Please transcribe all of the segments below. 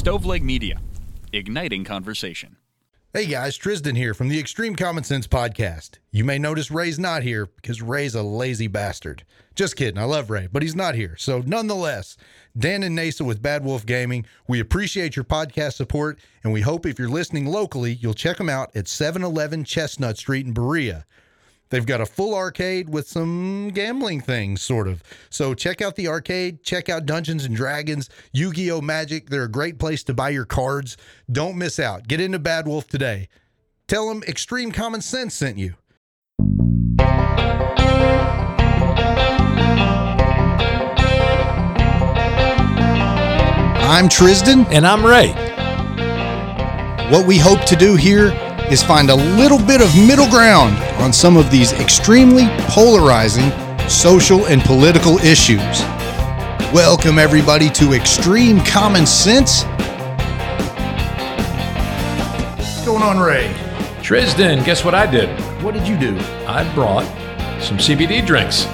Stoveleg Media, igniting conversation. Hey guys, Tristan here from the Extreme Common Sense Podcast. You may notice Ray's not here because Ray's a lazy bastard. Just kidding, I love Ray, but he's not here. So, nonetheless, Dan and Nasa with Bad Wolf Gaming, we appreciate your podcast support, and we hope if you're listening locally, you'll check them out at 711 Chestnut Street in Berea. They've got a full arcade with some gambling things, sort of. So check out the arcade, check out Dungeons and Dragons, Yu Gi Oh! Magic. They're a great place to buy your cards. Don't miss out. Get into Bad Wolf today. Tell them Extreme Common Sense sent you. I'm Tristan. And I'm Ray. What we hope to do here is find a little bit of middle ground on some of these extremely polarizing social and political issues. Welcome, everybody, to Extreme Common Sense. What's going on, Ray? Tristan, guess what I did? What did you do? I brought some CBD drinks.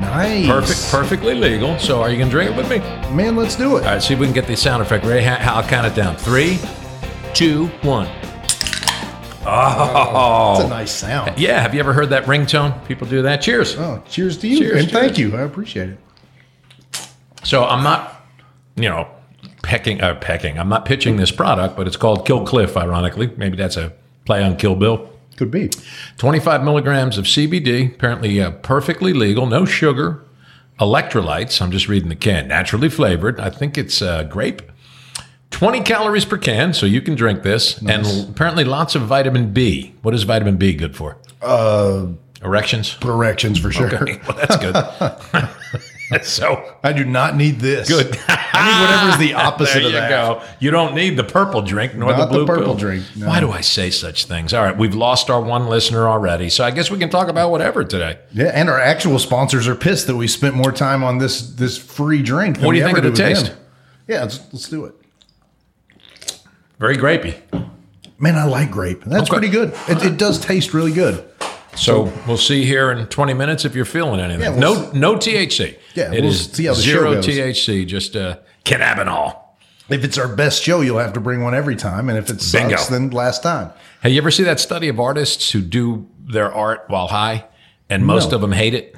Nice. Perfect, perfectly legal. So are you going to drink it with me? Man, let's do it. All right, see if we can get the sound effect. Ray, Ha- I'll count it down. Three, two, one. Oh. That's a nice sound. Yeah, have you ever heard that ringtone? People do that. Cheers. Oh, cheers to you. Cheers, and thank you. I appreciate it. So I'm not, you know, pecking, uh, pecking. I'm not pitching this product, but it's called Kill Cliff, ironically. Maybe that's a play on Kill Bill. Could be. 25 milligrams of CBD, apparently uh, perfectly legal, no sugar, electrolytes. I'm just reading the can, naturally flavored. I think it's uh, grape. 20 calories per can, so you can drink this. And apparently lots of vitamin B. What is vitamin B good for? Uh, Erections? erections for sure. Okay, well, that's good. so I do not need this. good. I need whatever's the opposite there of you that. go. You don't need the purple drink nor Not the the blue purple pill. drink, no. Why do I say such things? All right, we've lost our one listener already, so I guess we can talk about whatever today. Yeah, and our actual sponsors are pissed that we spent more time on this this free drink. Than What do you think of the taste? them. Yeah, let's, let's do it. Very grapey. Man, I like grape. That's Okay. pretty good. It, it does taste really good. So we'll see here in 20 minutes if you're feeling anything. Yeah, no, we'll no THC. Yeah, it we'll is see how the show zero. THC, just uh, cannabinol. If it's our best show, you'll have to bring one every time, and if it sucks, Bingo. then last time. Hey, you ever see that study of artists who do their art while high, and most No. of them hate it?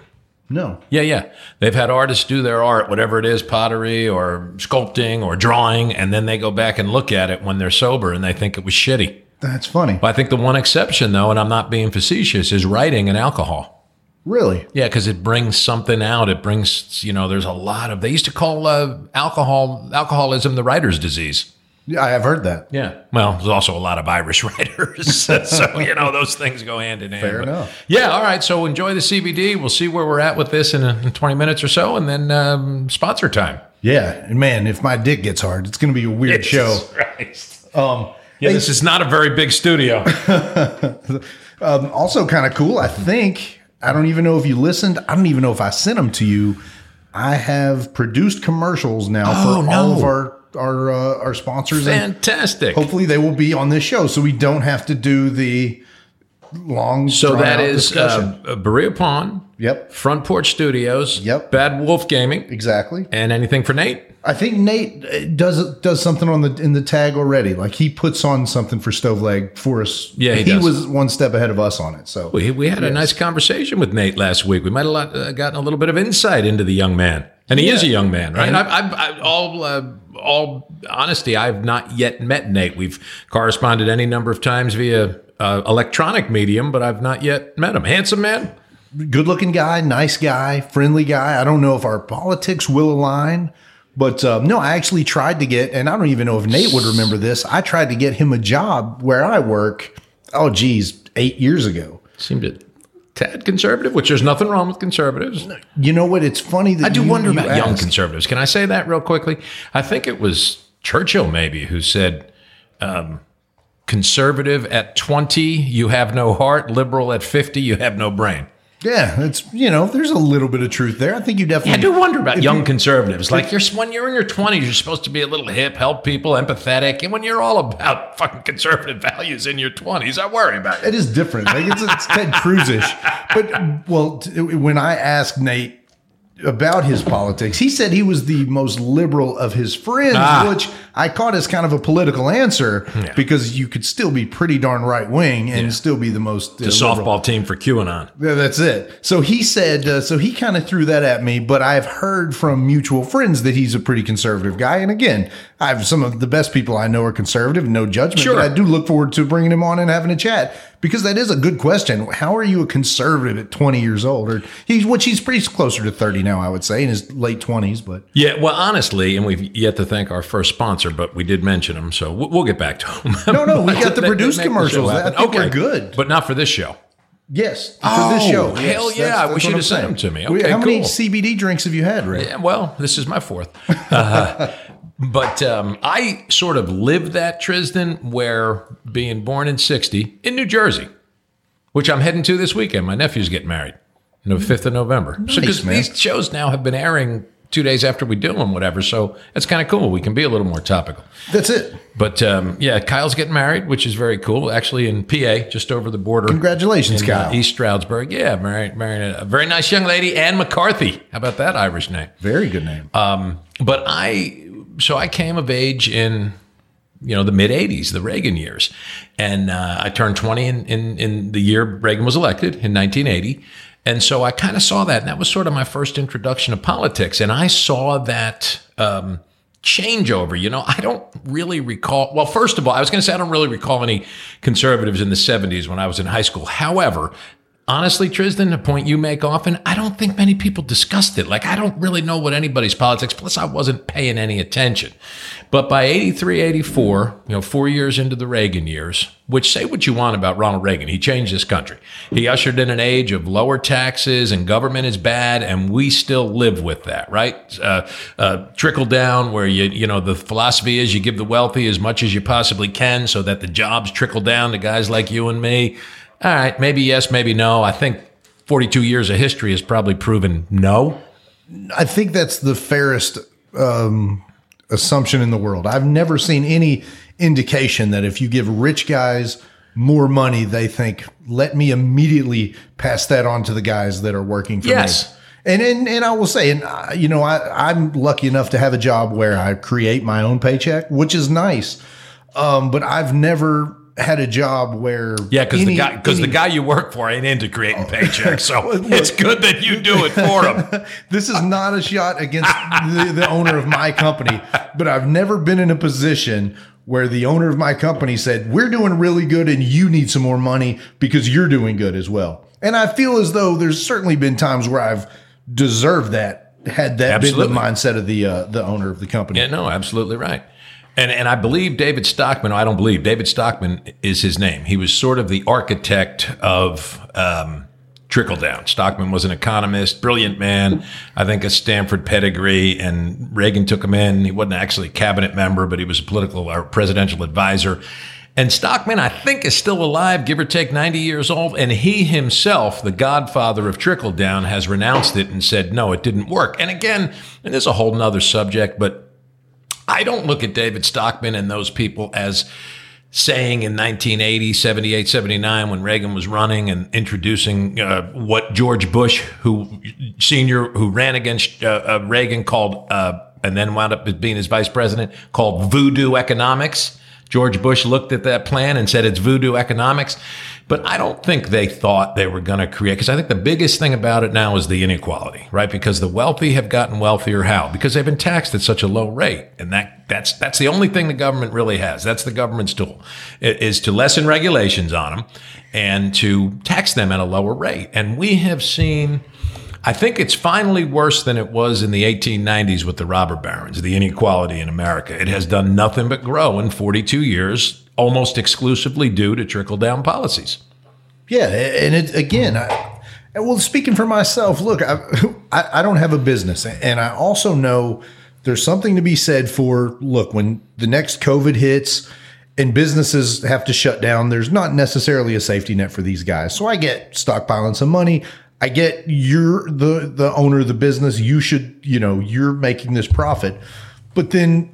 No, Yeah, yeah. They've had artists do their art, whatever it is, pottery or sculpting or drawing, and then they go back and look at it when they're sober and they think it was shitty. that's funny. I think the one exception, though, and I'm not being facetious, is writing and alcohol. Really? Yeah, because it brings something out. It brings, you know, there's a lot of. They used to call uh, alcohol alcoholism the writer's disease. Yeah, I have heard that. Yeah. Well, there's also a lot of Irish writers, so you know those things go hand in hand. Fair But- enough. Yeah. All right. So enjoy the CBD. We'll see where we're at with this in, uh in 20 minutes or so, and then um, sponsor time. Yeah, and man, if my dick gets hard, it's going to be a weird show. Christ. Um, Yeah, this is not a very big studio. Um, also, kind of cool. I think I don't even know if you listened. I don't even know if I sent them to you. I have produced commercials now Oh, for all of our our uh, our sponsors, and Fantastic. hopefully they will be on this show, so we don't have to do the long. So that is discussion. uh, Berea Pawn, yep, Front Porch Studios, Yep. Bad Wolf Gaming, exactly. and anything for Nate. I think Nate uh, does does something on the in the tag already. Like he puts on something for Stove Leg for us. Yeah, he he was one step ahead of us on it. So We, we had a nice conversation with Nate last week. We might have uh, gotten a little bit of insight into the young man, and he is a young man, right? I've, I've, I, all uh, all honesty, I've not yet met Nate. We've corresponded any number of times via uh, electronic medium, but I've not yet met him. Handsome man. good looking guy, nice guy, friendly guy. I don't know if our politics will align, but um, no, I actually tried to get, and I don't even know if Nate would remember this. I tried to get him a job where I work. Oh, geez, eight years ago. Seemed a tad conservative, which there's nothing wrong with conservatives. You know what? It's funny that I do you- wonder you about young conservatives. Can I say that real quickly? I think it was Churchill, maybe, who said, um, conservative at 20, you have no heart. Liberal at 50, you have no brain. Yeah, it's you know, there's a little bit of truth there. I think you definitely. I do wonder about young you- conservatives. Like you're when you're in your 20s, you're supposed to be a little hip, help people, empathetic. And when you're all about fucking conservative values in your 20s, I worry about it. It is different. Like it's, it's Ted Cruz-ish. But well, t- when I asked Nate about his politics. He said he was the most liberal of his friends, Ah. which I caught as kind of a political answer because you could still be pretty darn right wing and still be the most uh, The softball team for QAnon. Yeah, that's it. So he said, uh, so he kind of threw that at me, but I've heard from mutual friends that he's a pretty conservative guy. And again, I have some of the best people I know are conservative, no judgment. Sure. I do look forward to bringing him on and having a chat because that is a good question. How are you a conservative at 20 years old? Or he's, which he's pretty closer to 30 now, I would say, in his late 20s. But Yeah, well, honestly, and we've yet to thank our first sponsor, but we did mention him, so we'll, we'll get back to him. No, no, we got the produced the commercials. show I we're good. but not for this show. yes, for this show. Oh, hell yes, yeah. that's- I that's you'd I'm have sent them to me. Okay, How many cool. CBD drinks have you had, Ray? Yeah, well, this is my fourth. Uh, but um, I sort of lived that Tristan, where being born in '60 in New Jersey, which I'm heading to this weekend. My nephew's getting married, the fifth of November. so because these shows now have been airing two days after we do them, whatever. So it's kind of cool. We can be a little more topical. That's it. But um, yeah, Kyle's getting married, which is very cool. Actually, in PA, just over the border. Congratulations, in, uh, Kyle. East Stroudsburg. Yeah, married, married a very nice young lady, Anne McCarthy. How about that Irish name? Very good name. Um, but I, so I came of age in, you know, the mid '80s, the Reagan years, and uh, I turned 20 in, in in the year Reagan was elected in 1980, and so I kind of saw that, and that was sort of my first introduction to politics, and I saw that. Um, changeover you know? I don't really recall well first of all i was going to say i don't really recall any conservatives in the 70s when i was in high school. However honestly, Tristan, a point you make often, I don't think many people discussed it. Like, I don't really know what anybody's politics, plus, I wasn't paying any attention. But by 83, 84, you know, four years into the Reagan years, which say what you want about Ronald Reagan, he changed this country. He ushered in an age of lower taxes and government is bad, and we still live with that, right? Uh, uh, trickle down, where you, you know, the philosophy is you give the wealthy as much as you possibly can so that the jobs trickle down to guys like you and me. All right, maybe yes, maybe no. I think 42 years of history has probably proven no. I think that's the fairest um, assumption in the world. I've never seen any indication that if you give rich guys more money, they think, let me immediately pass that on to the guys that are working for Yes. me. And, and and I will say, and uh, you know, I, I'm lucky enough to have a job where I create my own paycheck, which is nice. Um, but I've never had a job where Yeah, because the guy because the guy you work for ain't into creating paychecks, so it's good that you do it for him. this is not a shot against the, the owner of my company, but I've never been in a position where the owner of my company said, We're doing really good and you need some more money because you're doing good as well. And I feel as though there's certainly been times where I've deserved that, had that Absolutely. been the mindset of the uh, the owner of the company. Yeah, no, absolutely right. And and I believe David Stockman. I don't believe David Stockman is his name. He was sort of the architect of um, trickle down. Stockman was an economist, brilliant man. I think a Stanford pedigree, and Reagan took him in. He wasn't actually a cabinet member, but he was a political or presidential advisor. And Stockman, I think, is still alive, give or take 90 years old. And he himself, the godfather of trickle down, has renounced it and said, no, it didn't work. And again, and this is a whole nother subject, but I don't look at David Stockman and those people as saying in 1980, 78, 79, when Reagan was running and introducing uh, what George Bush, who senior, who ran against uh, uh, Reagan, called, uh, and then wound up being his vice president, called voodoo economics. George Bush looked at that plan and said it's voodoo economics. But I don't think they thought they were going to create, because I think the biggest thing about it now is the inequality, right? Because the wealthy have gotten wealthier. How? Because they've been taxed at such a low rate. And that, that's, that's the only thing the government really has. That's the government's tool is to lessen regulations on them and to tax them at a lower rate. And we have seen, I think it's finally worse than it was in the 1890s with the robber barons, the inequality in America. It has done nothing but grow in 42 years, almost exclusively due to trickle down policies. Yeah, and it again, I, well, speaking for myself, look, I, I don't have a business, and I also know there's something to be said for look when the next COVID hits and businesses have to shut down. There's not necessarily a safety net for these guys, so I get stockpiling some money. I get you're the the owner of the business. You should, you know, you're making this profit, but then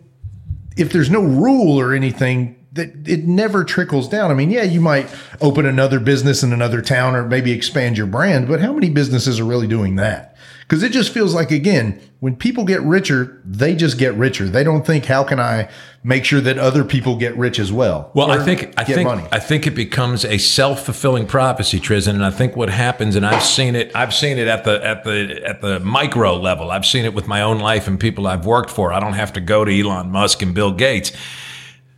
if there's no rule or anything that it never trickles down. I mean, yeah, you might open another business in another town or maybe expand your brand, but how many businesses are really doing that? Because it just feels like, again, when people get richer, they just get richer. They don't think, how can I make sure that other people get rich as well? Well, I think I think money. I think it becomes a self fulfilling prophecy, Tristan. And I think what happens, and I've seen it, I've seen it at the at the at the micro level. I've seen it with my own life and people I've worked for. I don't have to go to Elon Musk and Bill Gates.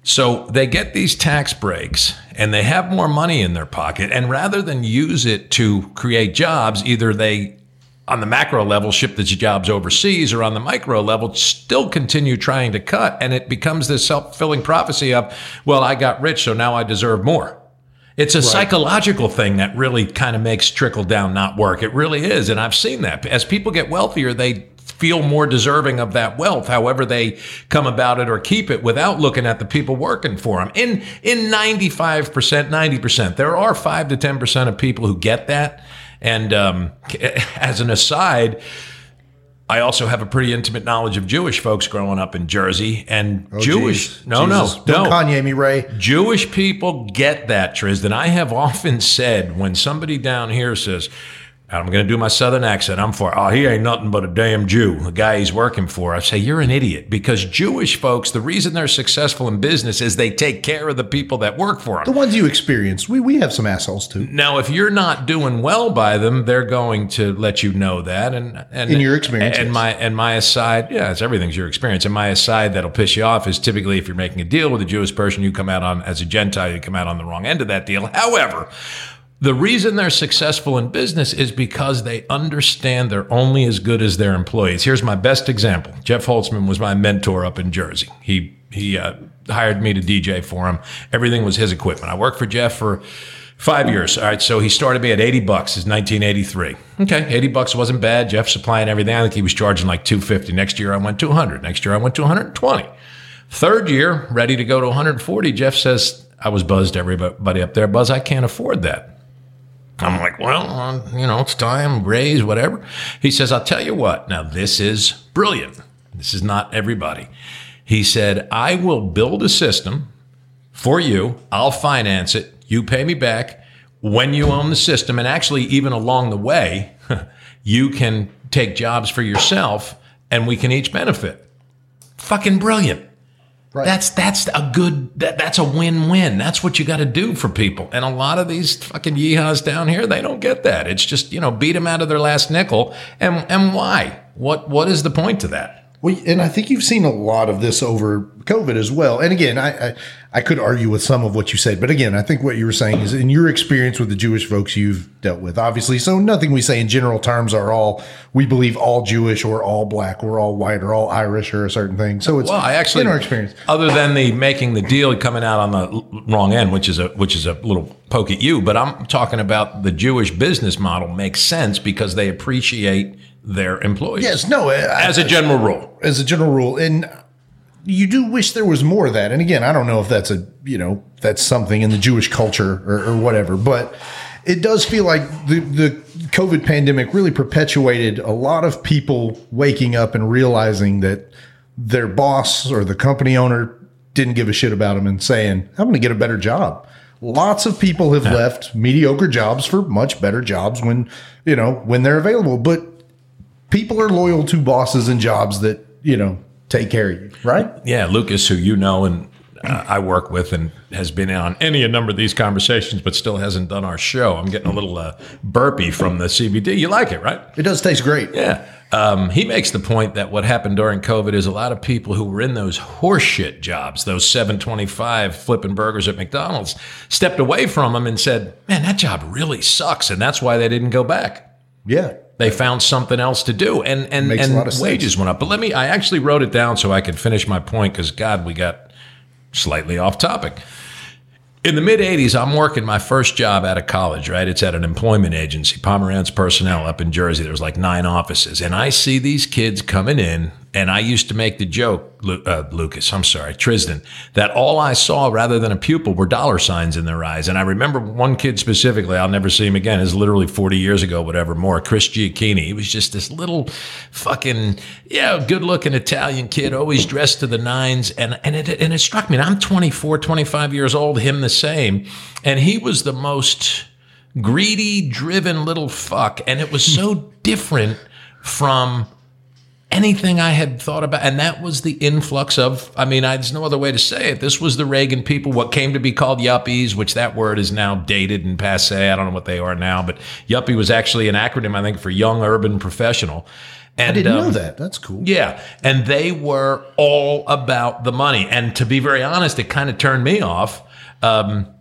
So they get these tax breaks and they have more money in their pocket. And rather than use it to create jobs, either they on the macro level ship the jobs overseas or on the micro level still continue trying to cut. And it becomes this self-fulfilling prophecy of well i got rich so now i deserve more. It's a psychological thing that really kind of makes trickle down not work. It really is. And i've seen that. As people get wealthier they feel more deserving of that wealth however they come about it or keep it without looking at the people working for them in in 95% 90% there are 5 to 10% of people who get that and um, as an aside, I also have a pretty intimate knowledge of Jewish folks growing up in Jersey and Jewish. Jeez. No, Jesus. no, Don't no. Kanye me, Ray. Jewish people get that, Tristan. I have often said when somebody down here says, I'm going to do my southern accent. I'm for, oh, he ain't nothing but a damn Jew, the guy he's working for. I say, you're an idiot because Jewish folks, the reason they're successful in business is they take care of the people that work for them. The ones you experience, we, we have some assholes too. Now, if you're not doing well by them, they're going to let you know that. And, and In your experience, and yes. my and my aside, yeah, it's everything's your experience. And my aside that'll piss you off is typically if you're making a deal with a Jewish person, you come out on as a Gentile, you come out on the wrong end of that deal. However, the reason they're successful in business is because they understand they're only as good as their employees. Here's my best example. Jeff Holtzman was my mentor up in Jersey. He he uh, hired me to DJ for him. Everything was his equipment. I worked for Jeff for five years. All right, so he started me at 80 bucks. Is 1983. Okay, 80 bucks wasn't bad. Jeff supplying everything. I think he was charging like 250. Next year I went 200. Next year I went to 120. Third year, ready to go to 140. Jeff says, I was buzzed everybody up there. Buzz, I can't afford that. I'm like, well, uh, you know, it's time, raise, whatever. He says, I'll tell you what. Now, this is brilliant. This is not everybody. He said, I will build a system for you. I'll finance it. You pay me back when you own the system. And actually, even along the way, you can take jobs for yourself and we can each benefit. Fucking brilliant. Right. That's that's a good that, that's a win-win. That's what you got to do for people. And a lot of these fucking yeehaws down here, they don't get that. It's just, you know, beat them out of their last nickel. And and why? What what is the point to that? Well, and I think you've seen a lot of this over COVID as well. And again, I, I I could argue with some of what you said, but again, I think what you were saying is in your experience with the Jewish folks you've dealt with, obviously. So nothing we say in general terms are all we believe all Jewish or all black or all white or all Irish or a certain thing. So it's Well, I actually in our experience. other than the making the deal coming out on the wrong end, which is a which is a little poke at you, but I'm talking about the Jewish business model makes sense because they appreciate their employees. Yes, no, I- as a general rule. as a general rule. And you do wish there was more of that. And again, I don't know if that's a, you know, that's something in the Jewish culture or, or whatever, but it does feel like the, the COVID pandemic really perpetuated a lot of people waking up and realizing that their boss or the company owner didn't give a shit about them and saying, I'm going to get a better job. Lots of people have left mediocre jobs for much better jobs when, you know, when they're available. But people are loyal to bosses and jobs that you know take care of you, right? Yeah, Lucas, who you know and uh, I work with and has been on any a number of these conversations, but still hasn't done our show. I'm getting a little uh, burpy from the CBD. You like it, right? It does taste great. Yeah. Um, he makes the point that what happened during COVID is a lot of people who were in those horseshit jobs, those 725 flipping burgers at McDonald's, stepped away from them and said, man, that job really sucks. And that's why they didn't go back. Yeah, They found something else to do, and and and wages went up. But let me, I actually wrote it down so I could finish my point because God, we got slightly off topic. In the mid 80s, I'm working my first job out of college, right? It's at an employment agency, Pomerantz Personnel up in Jersey. There's like nine offices. And I see these kids coming in, and I used to make the joke, uh, Lucas, I'm sorry, Tristan, that all I saw rather than a pupil were dollar signs in their eyes. And I remember one kid specifically, I'll never see him again. It's literally 40 years ago, whatever more, Chris Giacchini. He was just this little fucking, yeah, good looking Italian kid, always dressed to the nines. And, and, it, and it struck me. I'm 24, 25 years old, him the same. And he was the most greedy, driven little fuck. And it was so different from anything I had thought about. And that was the influx of, I mean, I, there's no other way to say it. This was the Reagan people, what came to be called yuppies, which that word is now dated and passe. I don't know what they are now, but yuppie was actually an acronym, I think, for young urban professional. And, I didn't um, know that. That's cool. yeah. And they were all about the money. And to be very honest, it kind of turned me off. Um,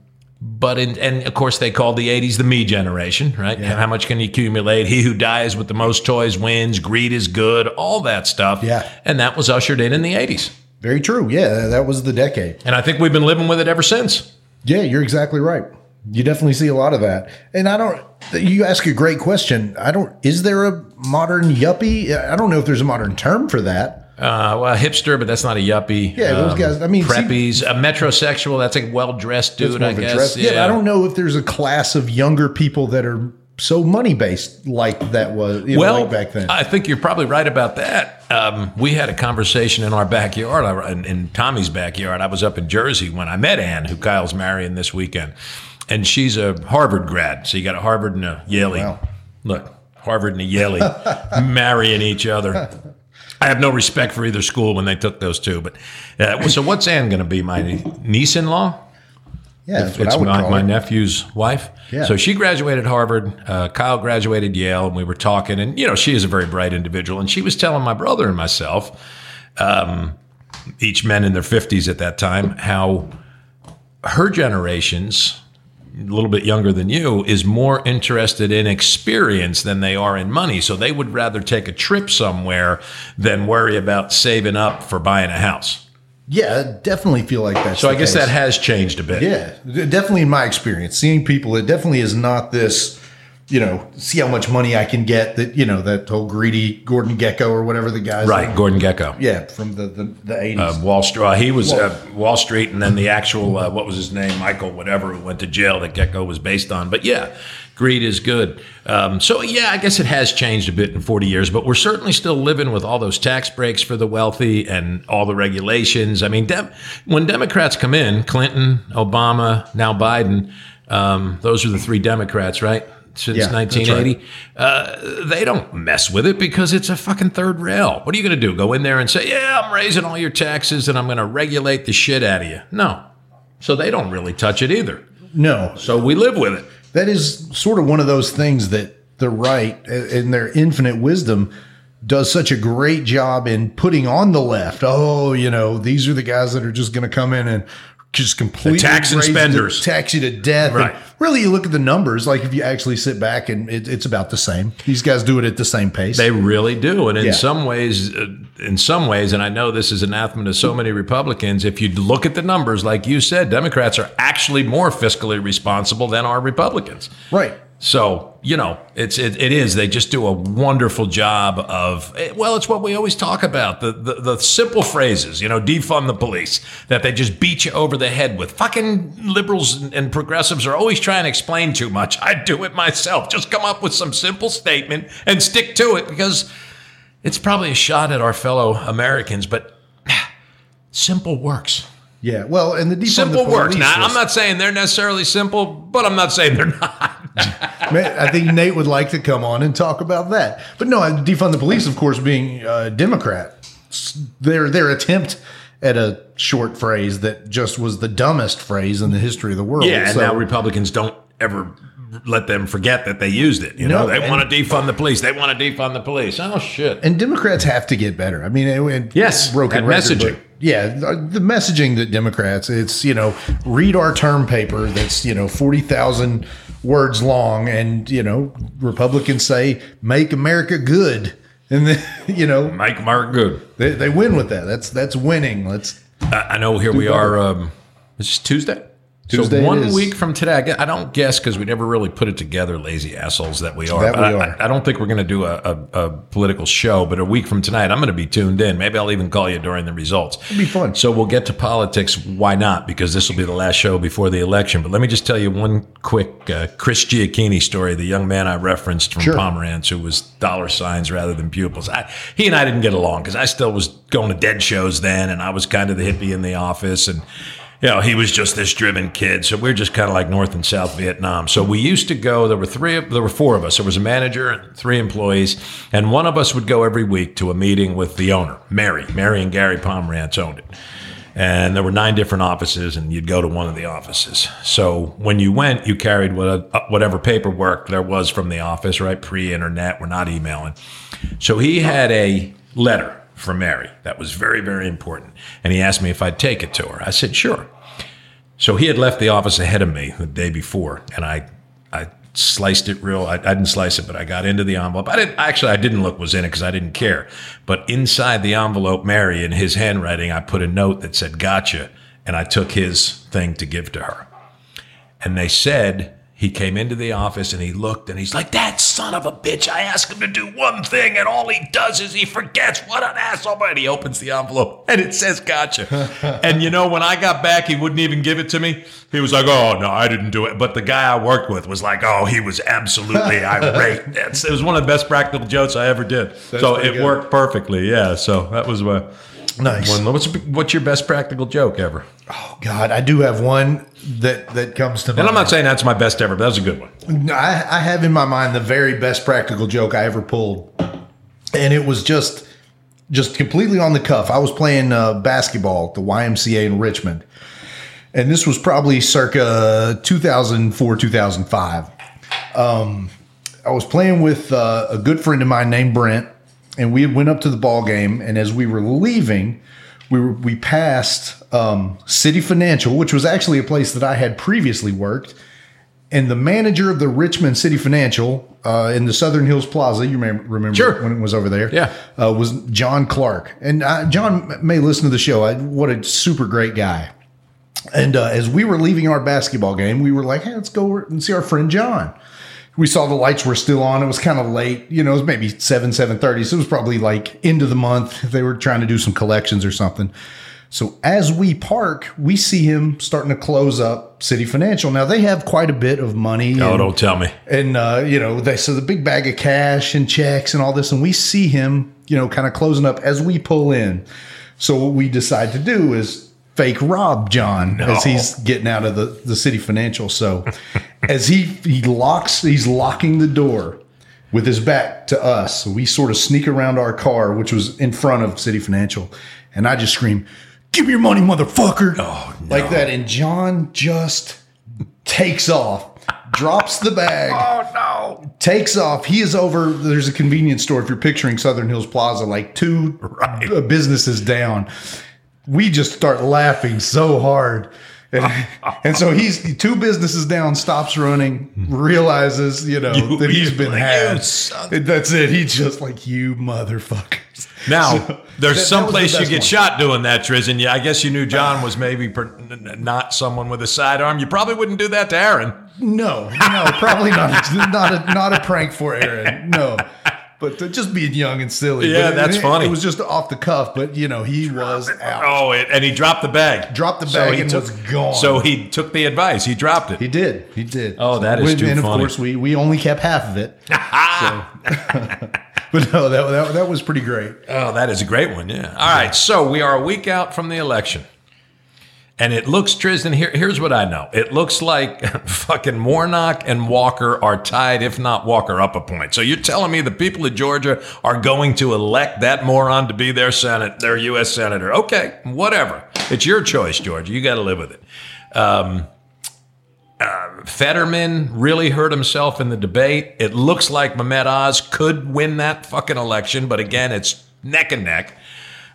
but in, and of course they called the 80s the me generation, right? How much can you accumulate? He who dies with the most toys wins. Greed is good. All that stuff. Yeah. And that was ushered in in the 80s. Very true. Yeah, that was the decade. And I think we've been living with it ever since. Yeah, you're exactly right. You definitely see a lot of that. And I don't, you ask a great question. I don't, is there a modern yuppie? I don't know if there's a modern term for that. Uh, well, hipster, but that's not a yuppie. Um, Yeah, those guys- I mean, see- preppies, a metrosexual. That's a well-dressed dude, It's more I a guess. dress- Yeah, but I don't know if there's a class of younger people that are so money based like that was, you know, well, like back then. I think you're probably right about that. Um, we had a conversation in our backyard, in, in Tommy's backyard. I was up in Jersey when I met Ann, who Kyle's marrying this weekend, and she's a Harvard grad. So you got a Harvard and a Yale. Wow. Look, Harvard and a Yale marrying each other. I have no respect for either school when they took those two. But uh, so, what's Ann going to be? My niece-in-law? yeah, that's what it's I would my, call my nephew's wife. Yeah. So she graduated Harvard. Uh, Kyle graduated Yale, and we were talking. And you know, she is a very bright individual. And she was telling my brother and myself, um, each men in their fifties at that time, how her generations, a little bit younger than you, is more interested in experience than they are in money. So they would rather take a trip somewhere than worry about saving up for buying a house. Yeah, I definitely feel like that. So I guess case. that has changed a bit. Yeah, definitely in my experience, seeing people, it definitely is not this, you know, see how much money I can get. That you know, that whole greedy Gordon Gekko or whatever the guys. Right, Gordon Gekko. Yeah, from the the, the 80s. uh, Wall Street. Uh, he was uh, Wall Street, and then the actual uh, what was his name, Michael, whatever, who went to jail that Gekko was based on. But yeah, greed is good. Um, so yeah, I guess it has changed a bit in 40 years, but we're certainly still living with all those tax breaks for the wealthy and all the regulations. I mean, dem- when Democrats come in, Clinton, Obama, now Biden, um, those are the three Democrats, right? Since Yeah, that's 1980, uh, they don't mess with it because it's a fucking third rail. What are you going to do? Go in there and say, "Yeah, I'm raising all your taxes and I'm going to regulate the shit out of you"? No. So they don't really touch it either. no, So we live with it. that is sort of one of those things that the right, in their infinite wisdom, does such a great job in putting on the left. Oh, you know, these are the guys that are just going to come in and just completely tax and the- spenders. tax you to death. And Right. really, you look at the numbers. Like if you actually sit back and it, it's about the same. These guys do it at the same pace. They really do, and in Yeah. some ways, uh, in some ways, and I know this is anathema to so many Republicans. If you look at the numbers, like you said, Democrats are actually more fiscally responsible than are Republicans. right. So you know, it's it, it is. They just do a wonderful job of. eh, Well, it's what we always talk about the, the the simple phrases. You know, defund the police that they just beat you over the head with. Fucking liberals and, and progressives are always trying to explain too much. I do it myself. Just come up with some simple statement and stick to it because it's probably a shot at our fellow Americans, but simple works. Yeah. Well, and the defund Simple the works. Now, was- I'm not saying they're necessarily simple, but I'm not saying they're not. I think Nate would like to come on and talk about that. But no, defund the police, of course, being a Democrat, their their attempt at a short phrase that just was the dumbest phrase in the history of the world. Yeah, and So- now Republicans don't ever let them forget that they used it. You know, they want to defund the police. They want to defund the police. Oh shit! and Democrats have to get better. I mean, it, it- Yes, broken record, messaging. yeah, the messaging that Democrats, it's you know, read our term paper that's you know forty thousand words long, and you know, Republicans say make America good, and then you know Mike Mark good. they, they win with that. That's that's winning. Let's I, I know. Here we are. Um, is Tuesday. Tuesday So one week from today, I, don't guess because we never really put it together, lazy assholes that we are. That But we I, are. I, I don't think we're going to do a, a, a political show. But a week from tonight, I'm going to be tuned in. Maybe I'll even call you during the results. It'd be fun. So we'll get to politics. Why not? Because this will be the last show before the election. But let me just tell you one quick uh, Chris Giacchini story. The young man I referenced from Sure. Pomerantz, who was dollar signs rather than pupils. I, he and I didn't get along because I still was going to dead shows then, and I was kind of the hippie in the office and. You know, he was just this driven kid. So we are just kind of like North and South Vietnam. So we used to go. There were three. There were four of us. There was a manager and three employees, and one of us would go every week to a meeting with the owner, Mary. Mary and Gary Pomerantz owned it. And there were nine different offices, and you'd go to one of the offices. So when you went, you carried uh, whatever paperwork there was from the office, right? Pre internet, we're not emailing. So he had a letter for Mary. That was very, very important. And he asked me if I'd take it to her. I said, sure. So he had left the office ahead of me the day before, and I, I sliced it real. I, I didn't slice it, but I got into the envelope. I didn't actually. I didn't look what was in it because I didn't care. But inside the envelope, Mary, in his handwriting, I put a note that said "Gotcha," and I took his thing to give to her. And they said he came into the office and he looked and he's like, That son of a bitch, I ask him to do one thing and all he does is he forgets. What an asshole. And he opens the envelope and it says, Gotcha. and you know, when I got back, he wouldn't even give it to me. He was like, Oh, no, I didn't do it. But the guy I worked with was like, Oh, he was absolutely irate. it was one of the best practical jokes I ever did. That's so it good. worked perfectly. Yeah. So that was what. Nice. One, what's what's your best practical joke ever? Oh God, I do have one that that comes to mind. And I'm not saying that's my best ever, but that's a good one. I, I have in my mind the very best practical joke I ever pulled, and it was just just completely on the cuff. I was playing uh, basketball at the YMCA in Richmond, and this was probably circa 2004 2005. Um, I was playing with uh, a good friend of mine named Brent and we went up to the ball game, and as we were leaving, we were, we passed um, CitiFinancial, which was actually a place that I had previously worked, and the manager of the Richmond CitiFinancial uh, in the Southern Hills Plaza, you may remember sure. when it was over there, yeah, uh, was John Clark, and uh, John may listen to the show. I, what a super great guy. And uh, as we were leaving our basketball game, we were like, "Hey, let's go and see our friend John." We saw the lights were still on. It was kind of late, you know, it was maybe seven, seven thirty. So it was probably like end of the month. They were trying to do some collections or something. So as we park, we see him starting to close up CitiFinancial. Now they have quite a bit of money. Oh, and, don't tell me. And uh, you know, they so the big bag of cash and checks and all this, and we see him, you know, kind of closing up as we pull in. So what we decide to do is fake rob John no. as he's getting out of the, the CitiFinancial. So as he he locks he's locking the door with his back to us. So we sort of sneak around our car, which was in front of CitiFinancial, and I just scream, Give me your money, motherfucker. Oh, no. Like that. And John just takes off. Drops the bag. oh no! Takes off. He is over. There's a convenience store. If you're picturing Southern Hills Plaza, like two right. businesses down, we just start laughing so hard. And, and, so he's two businesses down, stops running, realizes, you know, you, that he's been like, had. That's it. He's just like, you motherfuckers. Now, so there's that, some that place you get one. shot doing that, Tristan. Yeah, I guess you knew John was maybe per, not someone with a sidearm. You probably wouldn't do that to Aaron. No, no, probably not. not a, not a prank for Aaron. No but just being young and silly. Yeah, but that's it, funny. It was just off the cuff, but you know he was out. Oh, it, and he dropped the bag. Dropped the bag so and took, was gone. So he took the advice. He dropped it. He did. He did. Oh, that is too and funny. of course, we we only kept half of it. but no, that, that that was pretty great. Oh, that is a great one. Yeah. All right, so we are a week out from the election. And it looks, Tristan, here, here's what I know. It looks like fucking Warnock and Walker are tied, if not Walker up a point. So you're telling me the people of Georgia are going to elect that moron to be their Senate, their U.S. Senator. Okay, whatever. It's your choice, Georgia. You got to live with it. Um, uh, Fetterman really hurt himself in the debate. It looks like Mehmet Oz could win that fucking election, but again, it's neck and neck.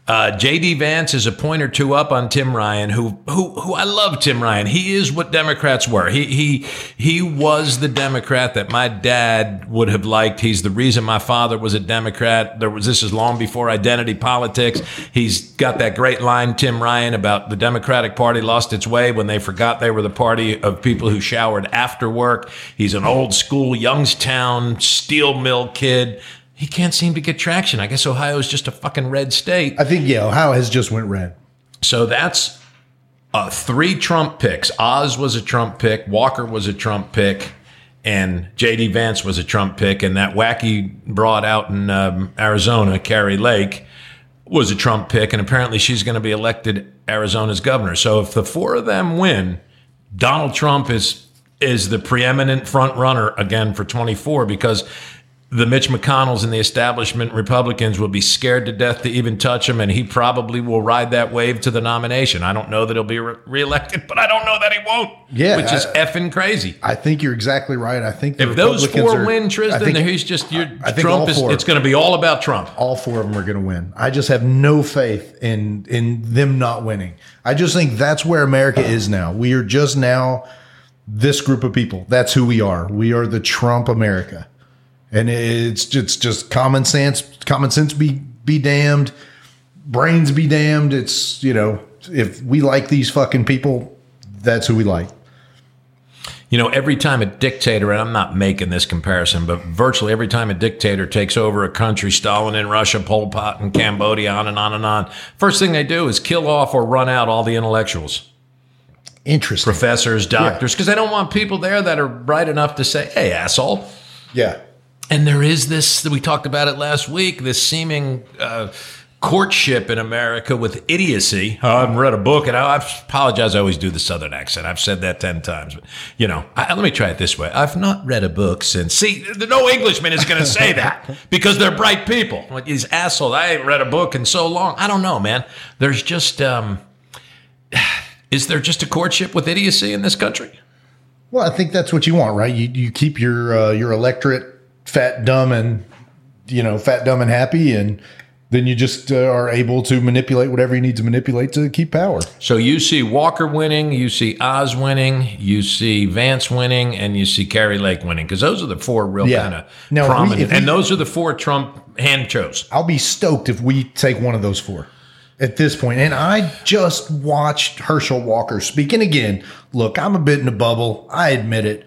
Uh, JD Vance is a point or two up on Tim Ryan, who who who I love Tim Ryan. He is what Democrats were. He he he was the Democrat that my dad would have liked. He's the reason my father was a Democrat. There was this is long before identity politics. He's got that great line, Tim Ryan, about the Democratic Party lost its way when they forgot they were the party of people who showered after work. He's an old school Youngstown steel mill kid he can't seem to get traction. I guess Ohio is just a fucking red state. I think yeah, Ohio has just went red. So that's uh, three Trump picks. Oz was a Trump pick. Walker was a Trump pick. And J.D. Vance was a Trump pick. And that wacky broad out in um, Arizona, Kari Lake, was a Trump pick, and apparently she's going to be elected Arizona's governor. So if the four of them win, Donald Trump is is the preeminent front runner again for 24 because the Mitch McConnells and the establishment Republicans will be scared to death to even touch him, and he probably will ride that wave to the nomination. I don't know that he'll be re- reelected, but I don't know that he won't. Yeah, which is I- effing crazy. I think you're exactly right. I think the If those four are- win, I Tristan, think he's just you're, I think Trump is. It's going to be all about Trump. all four of them are going to win. I just have no faith in in them not winning. I just think that's where America is now. We are just now this group of people. That's who we are. We are the Trump America, and it's it's just common sense. Common sense be be damned. Brains be damned. It's you know if we like these fucking people, that's who we like. You know, every time a dictator, and I'm not making this comparison, but virtually every time a dictator takes over a country, Stalin in Russia, Pol Pot in Cambodia, on and on and on, first thing they do is kill off or run out all the intellectuals, Interesting. professors, doctors, because they don't want people there that are bright enough to say, hey, asshole. Yeah. And there is this, we talked about it last week, this seeming uh, courtship in America with idiocy. I haven't read a book, and I, I apologize, I always do the Southern accent. I've said that 10 times. But, you know, I, let me try it this way. I've not read a book since. See, no Englishman is going to say that because they're bright people. Like these assholes, I ain't read a book in so long. I don't know, man. There's just, um, is there just a courtship with idiocy in this country? Well, I think that's what you want, right? You you keep your uh, your electorate fat, dumb, and you know, fat, dumb, and happy, and then you just uh, are able to manipulate whatever you need to manipulate to keep power. So you see Walker winning, you see Oz winning, you see Vance winning, and you see Kari Lake winning because those are the four real Yeah. kind of Now, if we- prominent, if we- and those are the four Trump hand chose. I'll be stoked if we take one of those four at this point. And I just watched Herschel Walker speak. And again, look, I'm a bit in a bubble. I admit it.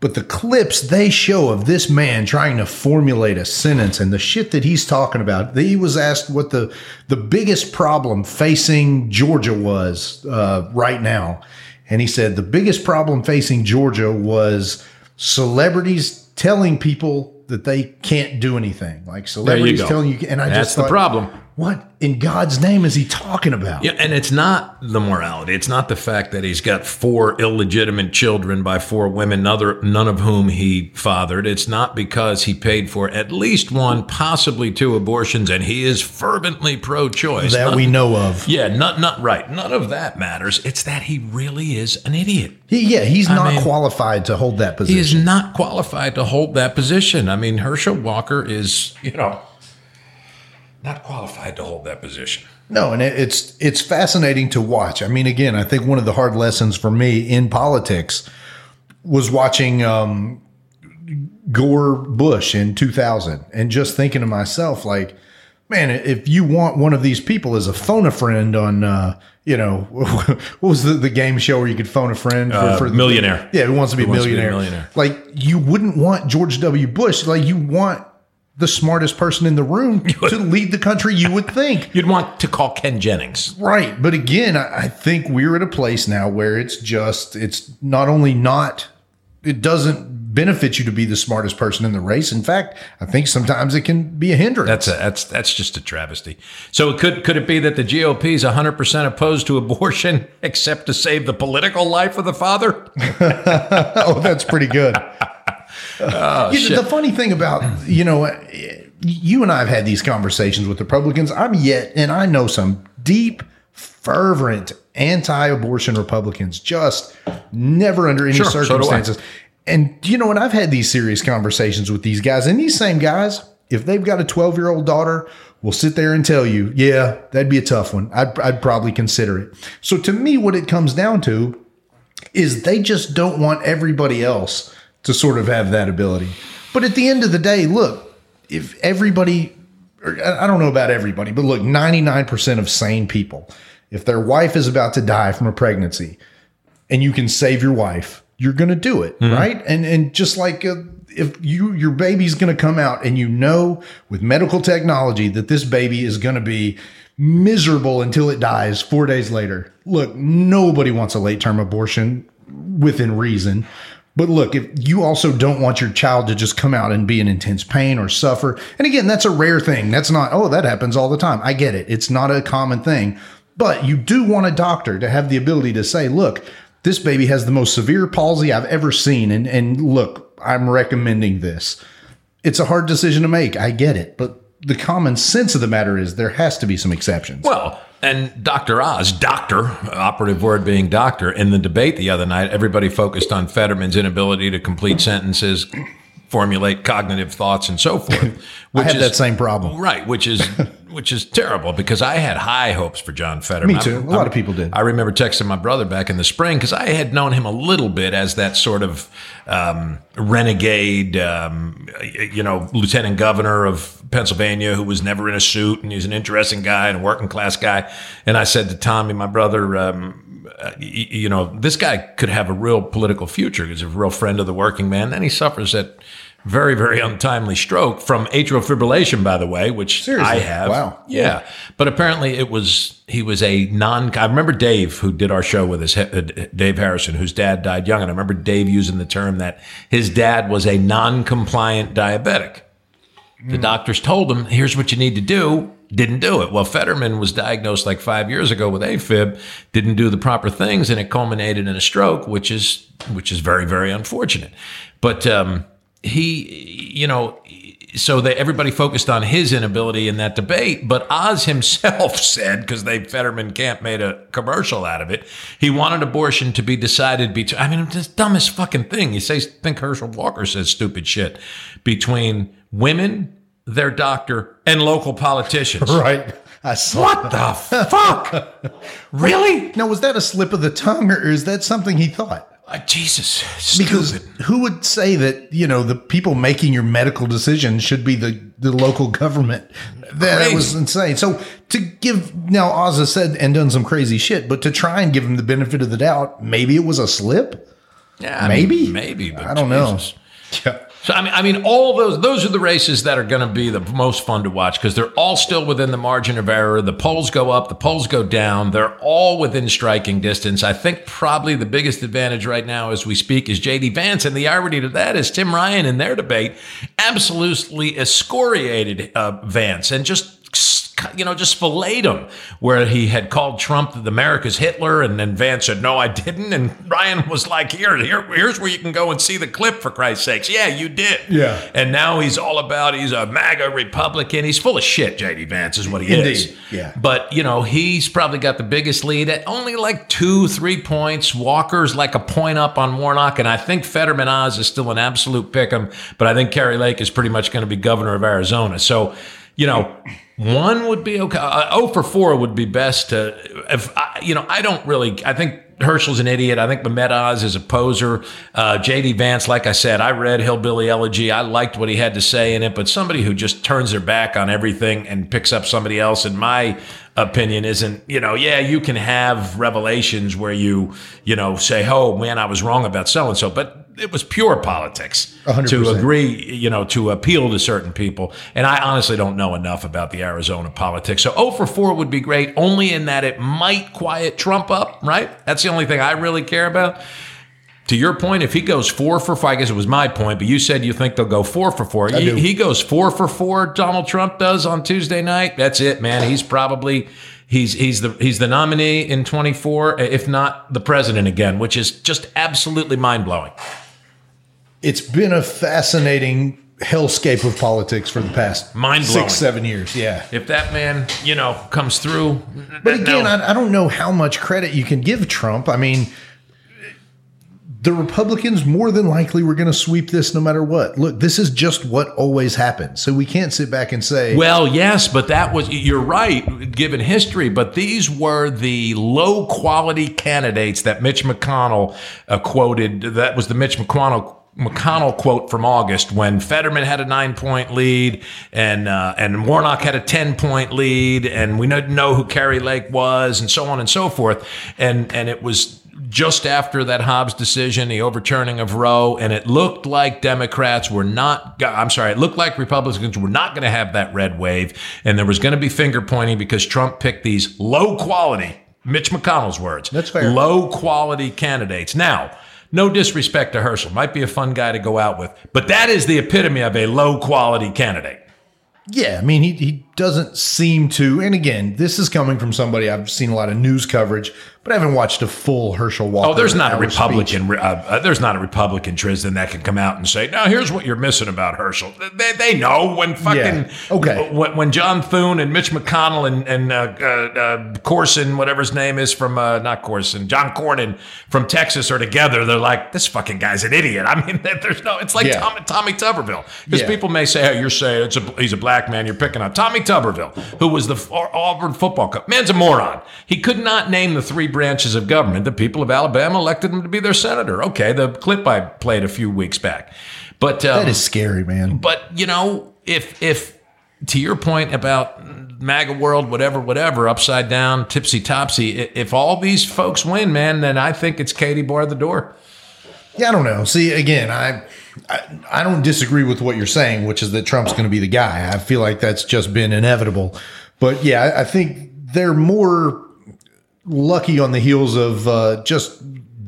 But the clips they show of this man trying to formulate a sentence and the shit that he's talking about, he was asked what the the biggest problem facing Georgia was uh, right now, and he said the biggest problem facing Georgia was celebrities telling people that they can't do anything, like celebrities go. telling you. And I That's just the problem. What in God's name is he talking about? Yeah, and it's not the morality. It's not the fact that he's got four illegitimate children by four women, other, none of whom he fathered. It's not because he paid for at least one, possibly two abortions, and he is fervently pro-choice. that None- we know of. Yeah, not not right. None of that matters. It's that he really is an idiot. He, yeah, he's not mean, qualified to hold that position. He is not qualified to hold that position. I mean, Herschel Walker is, you know, not qualified to hold that position. No, and it's it's fascinating to watch. I mean, again, I think one of the hard lessons for me in politics was watching um, Gore Bush in 2000 and just thinking to myself, like, man, if you want one of these people as a phone a friend on, uh, you know, what was the, the game show where you could phone a friend for, Uh, for Millionaire. Yeah, who wants to be a Who Wants to Be a millionaire? Millionaire. Like, you wouldn't want George W. Bush. Like, you want the smartest person in the room to lead the country. You would think. You'd want to call Ken Jennings. Right. But again, I think we're at a place now where it's just, it's not only not, it doesn't benefit you to be the smartest person in the race. In fact, I think sometimes it can be a hindrance. That's a, that's that's just a travesty. So it could could it be that the GOP is 100% opposed to abortion except to save the political life of the father? oh, that's pretty good. Oh, You know, the funny thing about, you know, you and I have had these conversations with Republicans. I'm yet, and I know some deep, fervent anti abortion Republicans, just never under any Sure, so circumstances. and, you know, and I've had these serious conversations with these guys, and these same guys, if they've got a 12 year old daughter, will sit there and tell you, yeah, that'd be a tough one. I'd, I'd probably consider it. So to me, what it comes down to is they just don't want everybody else to sort of have that ability. But at the end of the day, look, if everybody, or I don't know about everybody, but look, 99% of sane people, if their wife is about to die from a pregnancy and you can save your wife, you're going to do it, right? And and just like uh, if you your baby's going to come out and you know with medical technology that this baby is going to be miserable until it dies 4 days later. Look, nobody wants a late term abortion within reason. But look, if you also don't want your child to just come out and be in intense pain or suffer, and again, that's a rare thing. That's not, oh, that happens all the time. I get it. It's not a common thing. But you do want a doctor to have the ability to say, look, this baby has the most severe palsy I've ever seen. And, and look, I'm recommending this. It's a hard decision to make. I get it. But the common sense of the matter is there has to be some exceptions. Well, and Dr. Oz, doctor, operative word being doctor, in the debate the other night, everybody focused on Fetterman's inability to complete sentences, formulate cognitive thoughts, and so forth. I had that same problem. Right, which is which is terrible because I had high hopes for John Fetterman. Me too. A lot of people did. I remember texting my brother back in the spring because I had known him a little bit as that sort of um, renegade, um, you know, lieutenant governor of Pennsylvania who was never in a suit and he's an interesting guy and a working class guy. And I said to Tommy, my brother, um, uh, you know, this guy could have a real political future. He's a real friend of the working man. Then he suffers that very, very untimely stroke from atrial fibrillation, by the way, which Seriously? I have. Wow. Yeah. But apparently it was, he was a non, I remember Dave, who did our show with us, uh, Dave Harrison, whose dad died young. And I remember Dave using the term that his dad was a non compliant diabetic. The doctors told him, here's what you need to do. Didn't do it. Well, Fetterman was diagnosed like five years ago with AFib, didn't do the proper things, and it culminated in a stroke, which is which is very, very unfortunate. But um, he, you know, so that everybody focused on his inability in that debate. But Oz himself said, because they Fetterman Camp made a commercial out of it, he wanted abortion to be decided between. I mean, it's the dumbest fucking thing. You say, think Herschel Walker says stupid shit between women, their doctor, and local politicians. Right. I saw What the fuck? really? Now, was that a slip of the tongue or is that something he thought? Uh, Jesus, Because stupid. who would say that, you know, the people making your medical decisions should be the, the local government? That Crazy. was insane. So to give, now Oz has said and done some crazy shit, but to try and give him the benefit of the doubt, maybe it was a slip? Yeah, I maybe? mean, maybe. But I don't know. Yeah. So I mean, I mean, all those those are the races that are going to be the most fun to watch because they're all still within the margin of error. The polls go up, the polls go down. They're all within striking distance. I think probably the biggest advantage right now, as we speak, is J.D. Vance, and the irony to that is Tim Ryan in their debate absolutely excoriated uh, Vance and just you know, just filleted him where he had called Trump the America's Hitler, and then Vance said, "No, I didn't." And Ryan was like, "Here, here, here's where you can go and see the clip for Christ's sakes." Yeah, you did. Yeah. And now he's all about he's a MAGA Republican. He's full of shit. JD Vance is what he is. Yeah. But you know, he's probably got the biggest lead at only like two, three points. Walker's like a point up on Warnock, and I think Fetterman Oz is still an absolute pick 'em. But I think Kari Lake is pretty much going to be governor of Arizona. So. You know, one would be okay. Uh, oh for four would be best. To, if I, you know, I don't really. I think Herschel's an idiot. I think Mehmet Oz is a poser. Uh, J.D. Vance, like I said, I read Hillbilly Elegy. I liked what he had to say in it, but somebody who just turns their back on everything and picks up somebody else, in my opinion, isn't. You know, yeah, you can have revelations where you, you know, say, "Oh man, I was wrong about so and so," but it was pure politics A hundred to agree, you know, to appeal to certain people. And I honestly don't know enough about the Arizona politics. So 0 for 4 would be great, only in that it might quiet Trump up, right? That's the only thing I really care about. To your point, if he goes four for four, I guess it was my point, but you said you think they'll go four for four. He, he goes four for four. Donald Trump does on Tuesday night. That's it, man. He's probably he's he's the he's the nominee in twenty four, if not the president again, which is just absolutely mind blowing. It's been a fascinating hellscape of politics for the past Mind-blowing. six, seven years. Yeah. If that man, you know, comes through, But again, no. I, I don't know how much credit you can give Trump. I mean, the Republicans more than likely were going to sweep this no matter what. Look, this is just what always happens. So we can't sit back and say, Well, yes, but that was, you're right, given history, but these were the low quality candidates that Mitch McConnell uh, quoted. That was the Mitch McConnell. McConnell quote from August when Fetterman had a nine point lead and uh, and Warnock had a ten point lead and we didn't know who Kari Lake was and so on and so forth and and it was just after that Dobbs decision, the overturning of Roe, and it looked like Democrats were not, I'm sorry, it looked like Republicans were not going to have that red wave, and there was going to be finger pointing because Trump picked these low quality, Mitch McConnell's words, That's fair. low quality candidates. Now, No disrespect to Herschel, might be a fun guy to go out with, but that is the epitome of a low quality candidate. Yeah, I mean, he, he doesn't seem to. And again, this is coming from somebody I've seen a lot of news coverage, but I haven't watched a full Herschel Walker. Oh, there's not a Republican. Uh, uh, there's not a Republican Tristan that can come out and say, "Now, here's what you're missing about Herschel." They, they know when fucking Yeah. Okay. when, when John Thune and Mitch McConnell and and uh, uh, uh, Corson, whatever his name is from uh, not Corson, John Cornyn from Texas are together. They're like, "This fucking guy's an idiot." I mean, there's no. It's like Yeah. Tommy, Tommy Tuberville because Yeah. people may say, "Hey, you're saying it's a he's a black man. You're picking on Tommy Tuberville, who was the Auburn football coach. Man's a moron. He could not name the three branches of government. The people of Alabama elected him to be their senator. Okay, the clip I played a few weeks back, but um, That is scary, man. but you know, if if to your point about MAGA world, whatever, whatever, upside down, tipsy topsy, if all these folks win, man, then I think it's Katie bar the door. Yeah, I don't know. See, again, I, I I don't disagree with what you're saying, which is that Trump's going to be the guy. I feel like that's just been inevitable. But yeah, I, think they're more lucky on the heels of uh, just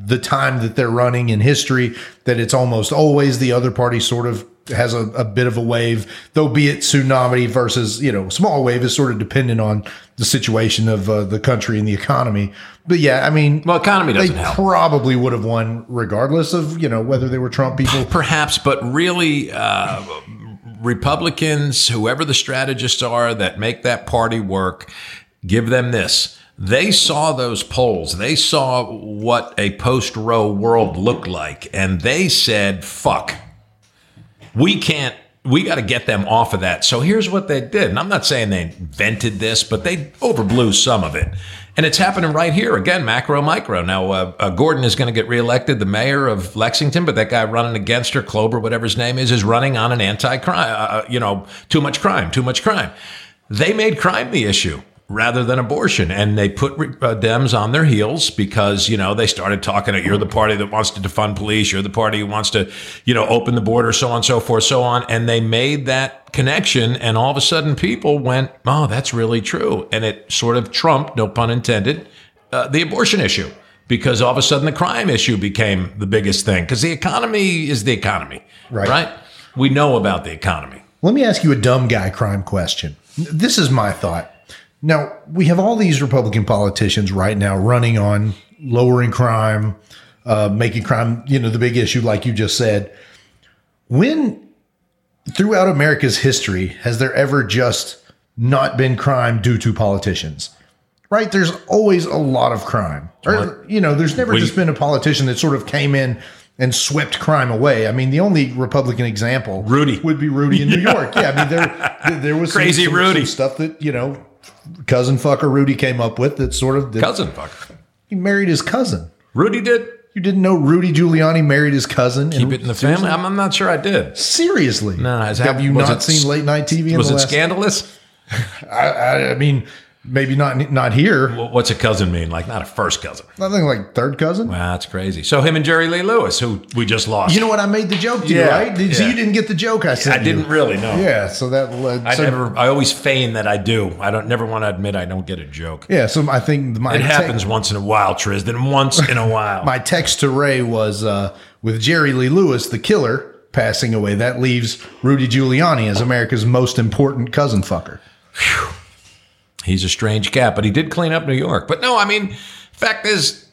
the time that they're running in history. That it's almost always the other party sort of has a, a bit of a wave, though be it tsunami versus you know small wave is sort of dependent on the situation of uh, the country and the economy. But yeah, I mean, Well, economy they doesn't help. probably would have won regardless of you know whether they were Trump people. Perhaps, but really, uh, Republicans, whoever the strategists are that make that party work, give them this. They saw those polls. They saw what a post Roe world looked like, and they said, fuck, we can't. We got to get them off of that. So here's what they did. And I'm not saying they invented this, but they overblew some of it. And it's happening right here again, macro, micro. Now, uh, uh, Gorton is going to get reelected, the mayor of Lexington, but that guy running against her, Klober, whatever his name is, is running on an anti-crime. Uh, uh, you know, too much crime, too much crime. They made crime the issue rather than abortion, and they put uh, Dems on their heels because you know they started talking. You're the party that wants to defund police. You're the party who wants to, you know, open the border, so on, so forth, so on. And they made that connection, and all of a sudden, people went, "Oh, that's really true," and it sort of trumped, no pun intended, uh, the abortion issue because all of a sudden the crime issue became the biggest thing because the economy is the economy, Right. Right? We know about the economy. Let me ask you a dumb guy crime question. This is my thought. Now, we have all these Republican politicians right now running on lowering crime, uh, making crime, you know, the big issue, like you just said. When throughout America's history has there ever just not been crime due to politicians? Right? There's always a lot of crime. Or, you know, there's never We- just been a politician that sort of came in and swept crime away. I mean, the only Republican example Rudy. would be Rudy in New York. Yeah, I mean, there there- was some- Crazy some, Rudy. some stuff that you know, cousin fucker Rudy came up with that sort of that Cousin fucker. he married his cousin. Rudy did. You didn't know Rudy Giuliani married his cousin? Keep it in the family. I'm, I'm not sure I did. Seriously? No, has have you not it- seen late night TV? In Was it last, scandalous? I, I mean, maybe not not here. What's a cousin mean? Like not a first cousin. Nothing like third cousin. Wow, that's crazy. So him and Jerry Lee Lewis, who we just lost. You know what? I made the joke to you, right? Did, So you didn't get the joke I said. I didn't really know. Yeah, so that led. I so, never. I always feign that I do. I don't. Never want to admit I don't get a joke. Yeah, so I think my It te- happens once in a while, Tris. Then Once in a while. My text to Ray was uh, with Jerry Lee Lewis, the killer, passing away. That leaves Rudy Giuliani as America's most important cousin fucker. He's a strange cat, but he did clean up New York. But no, I mean, fact is,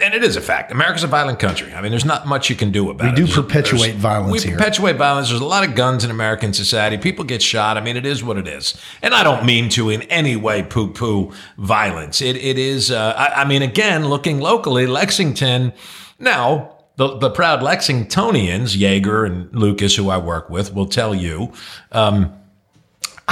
and it is a fact. America's a violent country. I mean, there's not much you can do about We it. do There's- perpetuate there's- violence We here. perpetuate violence. There's a lot of guns in American society. People get shot. I mean, it is what it is. And I don't mean to in any way poo-poo violence. It it is. Uh, I, I mean, again, looking locally, Lexington. Now, the the proud Lexingtonians, Jaeger and Lucas, who I work with, will tell you. Um,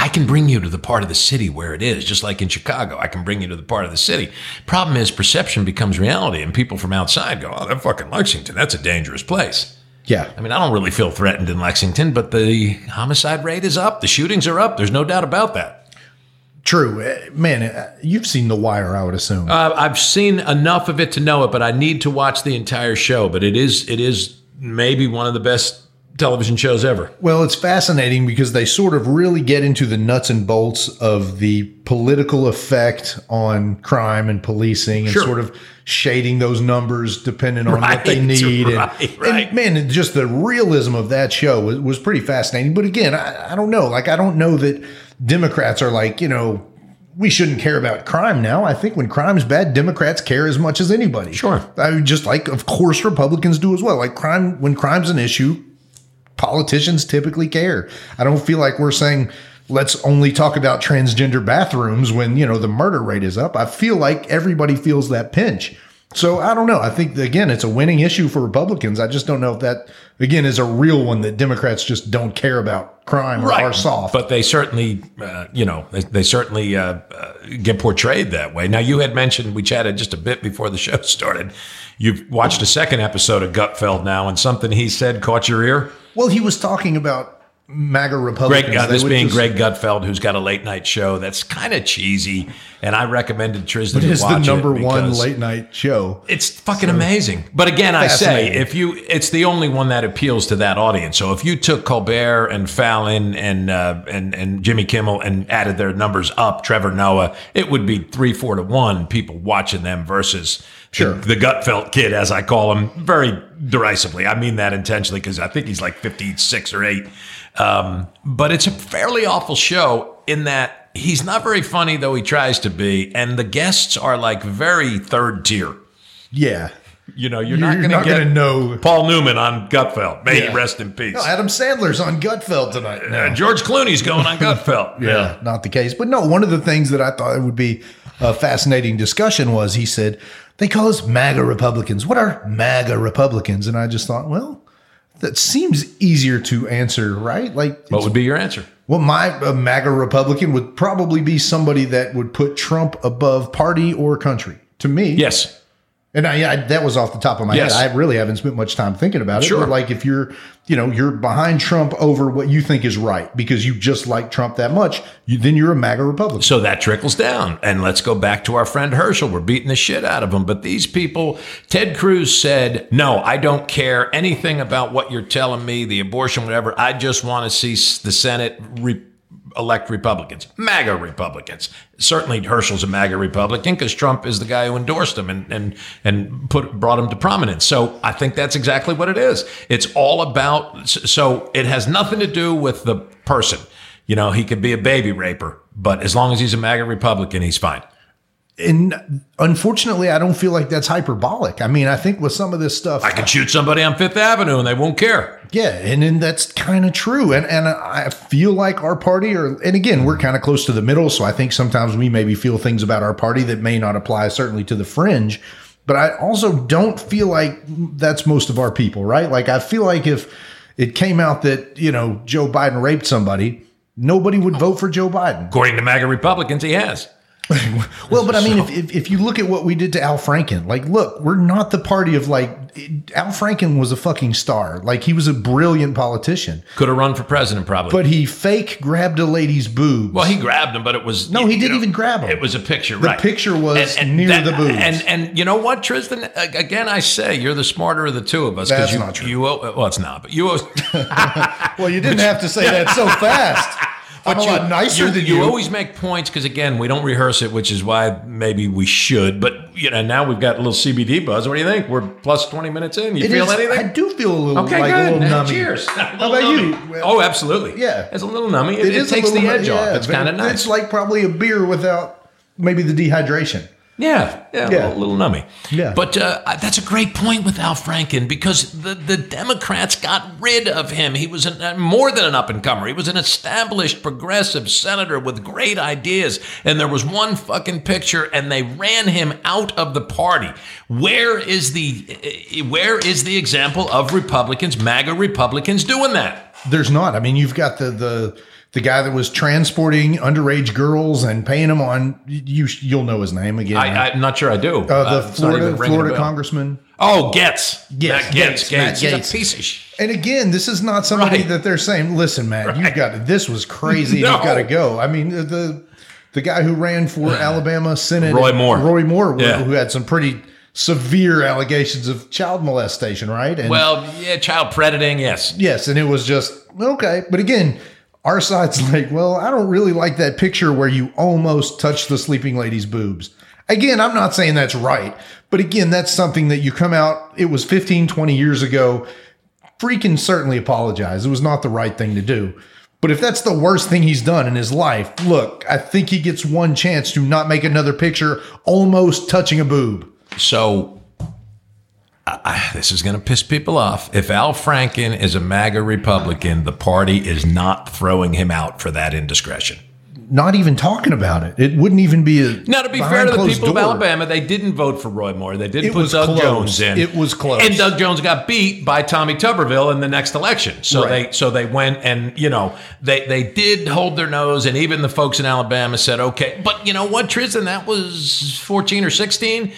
I can bring you to the part of the city where it is, just like in Chicago. I can bring you to the part of the city. Problem is, perception becomes reality, and people from outside go, "Oh, that fucking Lexington. That's a dangerous place." Yeah. I mean, I don't really feel threatened in Lexington, but the homicide rate is up. The shootings are up. There's no doubt about that. True. Uh, Man, uh, you've seen The Wire, I would assume. Uh, I've seen enough of it to know it, but I need to watch the entire show. But it is it is maybe one of the best television shows ever. Well, it's fascinating because they sort of really get into the nuts and bolts of the political effect on crime and policing and Sure. sort of shading those numbers depending on what they Right, need. and- right, and, man, just the realism of that show was, was pretty fascinating. But again, I, I don't know. Like, I don't know that Democrats are like, you know, we shouldn't care about crime now. I think when crime's bad, Democrats care as much as anybody. Sure. I mean, just like, of course, Republicans do as well. Like, crime, when crime's an issue, politicians typically care. I don't feel like we're saying let's only talk about transgender bathrooms when, you know, the murder rate is up. I feel like everybody feels that pinch. So I don't know. I think again, it's a winning issue for Republicans. I just don't know if that again is a real one that Democrats just don't care about crime or are soft. But they certainly, uh, you know, they, they certainly uh, uh, get portrayed that way. Now, you had mentioned, we chatted just a bit before the show started. You've watched a second episode of Gutfeld now, and something he said caught your ear. Well, he was talking about MAGA Republicans. Greg, uh, this being just- Greg Gutfeld, who's got a late night show that's kind of cheesy, and I recommended Tristan to is the number one late night show. It's fucking amazing. But again, I say if you, it's the only one that appeals to that audience. So if you took Colbert and Fallon and uh, and and Jimmy Kimmel and added their numbers up, Trevor Noah, it would be three, four to one people watching them versus Sure. the, the Gutfeld kid, as I call him, very derisively. I mean that intentionally because I think he's like fifty six or eight. Um, but it's a fairly awful show in that he's not very funny, though he tries to be, and the guests are like very third tier. Yeah. You know, you're, You're not going to know. Paul Newman on Gutfeld. May Yeah. he rest in peace. No, Adam Sandler's on Gutfeld tonight. Uh, George Clooney's going on Gutfeld. yeah, not the case. But no, one of the things that I thought it would be a fascinating discussion was he said they call us MAGA Republicans. What are MAGA Republicans? And I just thought, well, that seems easier to answer, right? Like, What would be your answer? well, my a MAGA Republican would probably be somebody that would put Trump above party or country. To me, Yes. And I, I, that was off the top of my Yes. head. I really haven't spent much time thinking about it. Sure. But like if you're, you know, you're behind Trump over what you think is right because you just like Trump that much, you, then you're a MAGA Republican. So that trickles down. And let's go back to our friend Herschel. We're beating the shit out of him. But these people, Ted Cruz said, no, I don't care anything about what you're telling me, the abortion, whatever. I just want to see the Senate re- elect Republicans, MAGA Republicans. Certainly Herschel's a MAGA Republican because Trump is the guy who endorsed him and, and, and put, brought him to prominence. So I think that's exactly what it is. It's all about, so it has nothing to do with the person. You know, he could be a baby raper, but as long as he's a MAGA Republican, he's fine. And unfortunately, I don't feel like that's hyperbolic. I mean, I think with some of this stuff, I can shoot somebody on Fifth Avenue and they won't care. Yeah, and then that's kind of true. And and I feel like our party are and again, we're kind of close to the middle, so I think sometimes we maybe feel things about our party that may not apply certainly to the fringe. But I also don't feel like that's most of our people, right? Like I feel like if it came out that, you know, Joe Biden raped somebody, nobody would vote for Joe Biden. According to MAGA Republicans, he has. Well, but I mean, if, if, if you look at what we did to Al Franken, like, look, we're not the party of like, Al Franken was a fucking star. Like, he was a brilliant politician, Could have run for president probably. but he fake grabbed a lady's boobs. well, he grabbed him, but it was No, he didn't even grab him. It was a picture. The right. picture was near the boobs. And and you know what, Tristan? Again, I say you're the smarter of the two of us That's you not true. you owe, well, it's not, but you owe, well, you didn't have to say that so fast. I'm a you, lot nicer you, than you you. always make points because again, we don't rehearse it, which is why maybe we should. But you know, now we've got a little CBD buzz. What do you think? We're plus twenty minutes in. You It feel is- anything? I do feel a little Okay, like good. a little nummy. Cheers. How about you? Oh, absolutely. Yeah. it's a little nummy. It, it, is a takes the little- edge off. yeah, It's kind of nice. It's like probably a beer without maybe the dehydration. Yeah, yeah, Yeah. A little, little nummy. Yeah. But uh, that's a great point with Al Franken because the, the Democrats got rid of him. He was an, uh, more than an up and comer. He was an established progressive senator with great ideas. And there was one fucking picture, and they ran him out of the party. Where is the uh, where is the example of Republicans, MAGA Republicans, doing that? There's not. I mean, you've got the the the guy that was transporting underage girls and paying them on. You you'll know his name again. I, I'm not sure I do. uh, the not Florida even ringing a Florida congressman. Oh, Getz. Yes, Matt Getz. Gaetz, Gates. Matt He's a piece of shit. And again, this is not somebody Right. that they're saying, "Listen, man, you've got to, this was crazy. No. You've got to go." I mean, the the guy who ran for Alabama Senate, Roy Moore. Roy Moore, Yeah. who had some pretty severe allegations of child molestation, right? And Well, yeah, child predating, yes. yes, and it was just okay. But again, our side's like, well, I don't really like that picture where you almost touch the sleeping lady's boobs. Again, I'm not saying that's right, but again, that's something that you come out, it was 15, 20 years ago. Freaking certainly apologize. It was not the right thing to do. But if that's the worst thing he's done in his life, look, I think he gets one chance to not make another picture almost touching a boob. So I, this is going to piss people off. If Al Franken is a MAGA Republican, the party is not throwing him out for that indiscretion. Not even talking about it. It wouldn't even be a. Now, to be fair to the people of. Alabama, they didn't vote for Roy Moore. They did It put Doug close. Jones in. It was close. and Doug Jones got beat by Tommy Tuberville in the next election. So Right. they so they went and you know they they did hold their nose, and even the folks in Alabama said okay. But you know what, Tristan, that was fourteen or sixteen.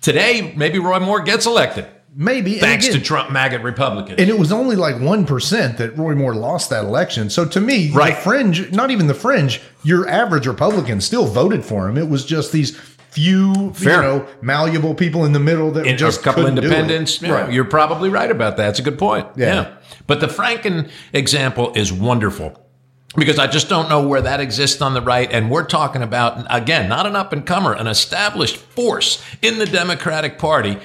Today, maybe Roy Moore gets elected Maybe. thanks again- to Trump maggot Republicans. And it was only like 1% that Roy Moore lost that election. So to me, Right. the fringe, not even the fringe, your average Republican still voted for him. It was just these few, Fair. you know, malleable people in the middle that in just a couple couldn't do it. independents. Yeah, Right. You're probably right about that. It's a good point. Yeah. Yeah. But the Franken example is wonderful because I just don't know where that exists on the right. And we're talking about, again, not an up and comer, an established force in the Democratic Party.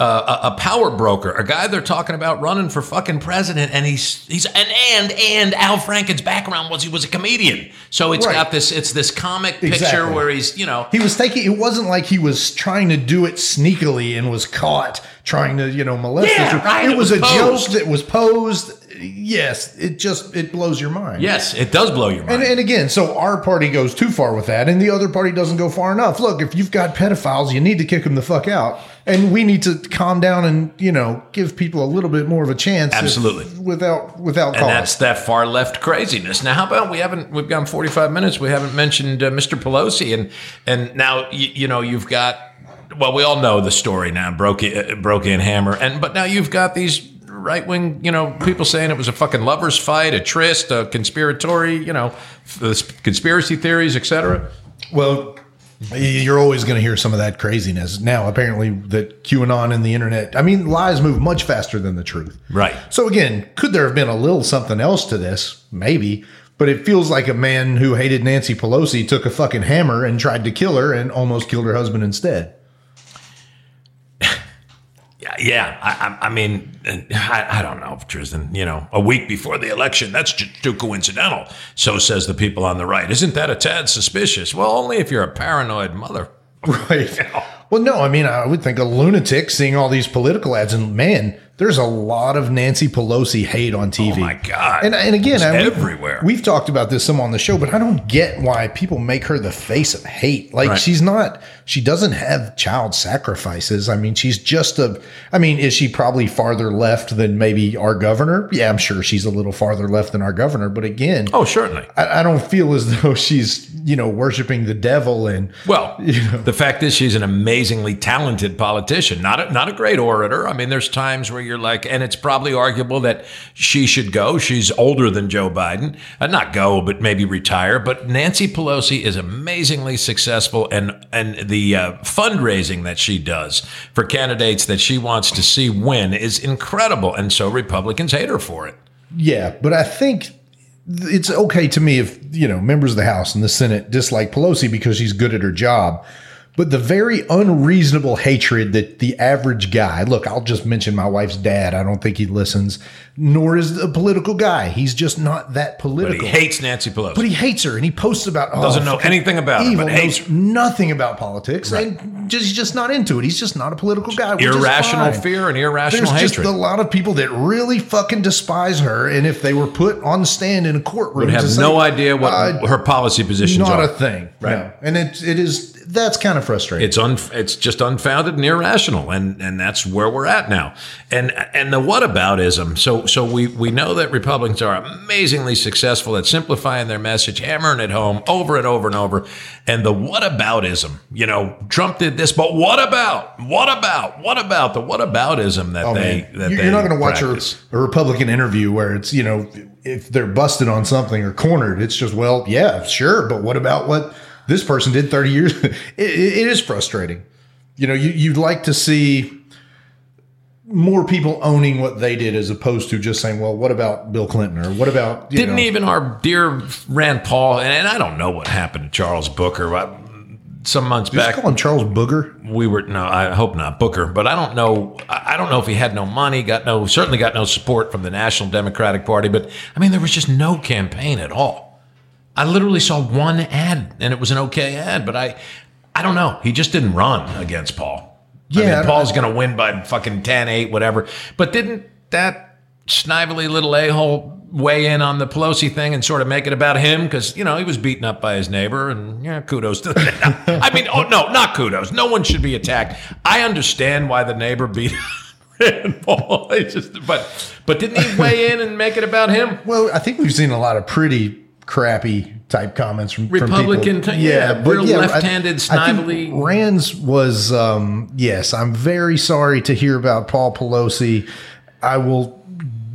Uh, a, a power broker, a guy they're talking about running for fucking president, and he's he's and and and Al Franken's background was he was a comedian, so it's Right. got this it's this comic picture Exactly. where he's you know He was taking, it wasn't like he was trying to do it sneakily and was caught trying to, you know, molest Yeah, right, It, it was, was a joke that was posed. Yes, it just, it blows your mind. yes, it does blow your mind. And, and again, so our party goes too far with that, and the other party doesn't go far enough. Look, if you've got pedophiles, you need to kick them the fuck out, and we need to calm down and you know give people a little bit more of a chance. if- Absolutely. without without And cause. that's that far left craziness. Now, how about we haven't? We've gone forty five minutes. We haven't mentioned uh, Mr. Pelosi, and and now you, you know you've got. Well, we all know the story now. Broke uh, broke in hammer, and but now you've got these right wing, you know, people saying it was a fucking lovers fight, a tryst, a conspiratory, you know, conspiracy theories, etc. well. You're always going to hear some of that craziness. Now, apparently, that QAnon and the internet, I mean, lies move much faster than the truth. Right. So, again, could there have been a little something else to this? Maybe. But it feels like a man who hated Nancy Pelosi took a fucking hammer and tried to kill her and almost killed her husband instead. Yeah. I, I, mean, uh, I, I don't know, Tristan. You know, a week before the election, that's just too coincidental. So says the people on the right. Isn't that a tad suspicious? Well, only if you're a paranoid mother. Right. Well, no, I mean, I would think a lunatic seeing all these political ads, and man, there's a lot of Nancy Pelosi hate on TV. Oh my God. And and again, I, everywhere. We've talked about this some on the show, but I don't get why people make her the face of hate. Like Right. she's not. She doesn't have child sacrifices. I mean, she's just a. I mean, is she probably farther left than maybe our governor? Yeah, I'm sure she's a little farther left than our governor. But again, Oh, certainly. I, I don't feel as though she's you know worshiping the devil and Well, you know. the fact is, she's an amazingly talented politician, not a, not a great orator. I mean, there's times where you're like, and it's probably arguable that she should go. She's older than Joe Biden, uh, not go, but maybe retire. But Nancy Pelosi is amazingly successful, and and the uh, fundraising that she does for candidates that she wants to see win is incredible, and so Republicans hate her for it. Yeah, but I think it's okay to me if, you know, members of the House and the Senate dislike Pelosi because she's good at her job. But the very unreasonable hatred that the average guy, look, I'll just mention my wife's dad. I don't think he listens, nor is a political guy. He's just not that But political. he hates Nancy Pelosi. But he hates her and he posts about oh, Doesn't know anything about her, evil, but hates knows nothing about politics and just he's just not into it. He's just not a political guy. irrational fear and irrational There's hatred. just a lot of people that really fucking despise her, and if they were put on the stand in a courtroom, would have no idea what uh, her policy positions not are. a thing, Right. No. And it it is that's kind of frustrating. It's un, it's just unfounded and irrational, and and that's where we're at now. And and the whataboutism. So so we we know that Republicans are amazingly successful at simplifying their message, hammering it home over and over and over. And the what whataboutism. You know, Trump did this, but what about? What about? What about the whataboutism that Oh, they man. that You- they You're not going to watch a, a Republican interview where it's, you know, if they're busted on something or cornered, it's just, well, yeah, sure. But what about what this person did 30 years? it, it- is frustrating. you know, you, you'd like to see more people owning what they did as opposed to just saying, well, what about Bill Clinton or what about, you Didn't know, even our dear Rand Paul, and, and I don't know what happened to Charles Booker. but Some months back, call him Charles Booger. we were no, I hope not Booker, but I don't know. I I don't know if he had no money, got no, certainly got no support from the National Democratic Party. But I mean, there was just no campaign at all. I literally saw one ad, and it was an okay ad, but I, I don't know. He just didn't run against Paul. Yeah, I mean, Paul's going to win by fucking 10, 8, whatever. But didn't that snively little a hole weigh in on the Pelosi thing and sort of make it about him? Because, you know, he was beaten up by his neighbor, and yeah, kudos to. I mean, oh, no, not kudos. No one should be attacked. I understand why the neighbor beat Rand Paul. It's just, but, but didn't he weigh in and make it about him? Well, I think we've seen a lot of pretty crappy type comments from from Republican people. ty- yeah, real I- left-handed, I snively. Rand's was um, yes. I'm very sorry to hear about Paul Pelosi. I will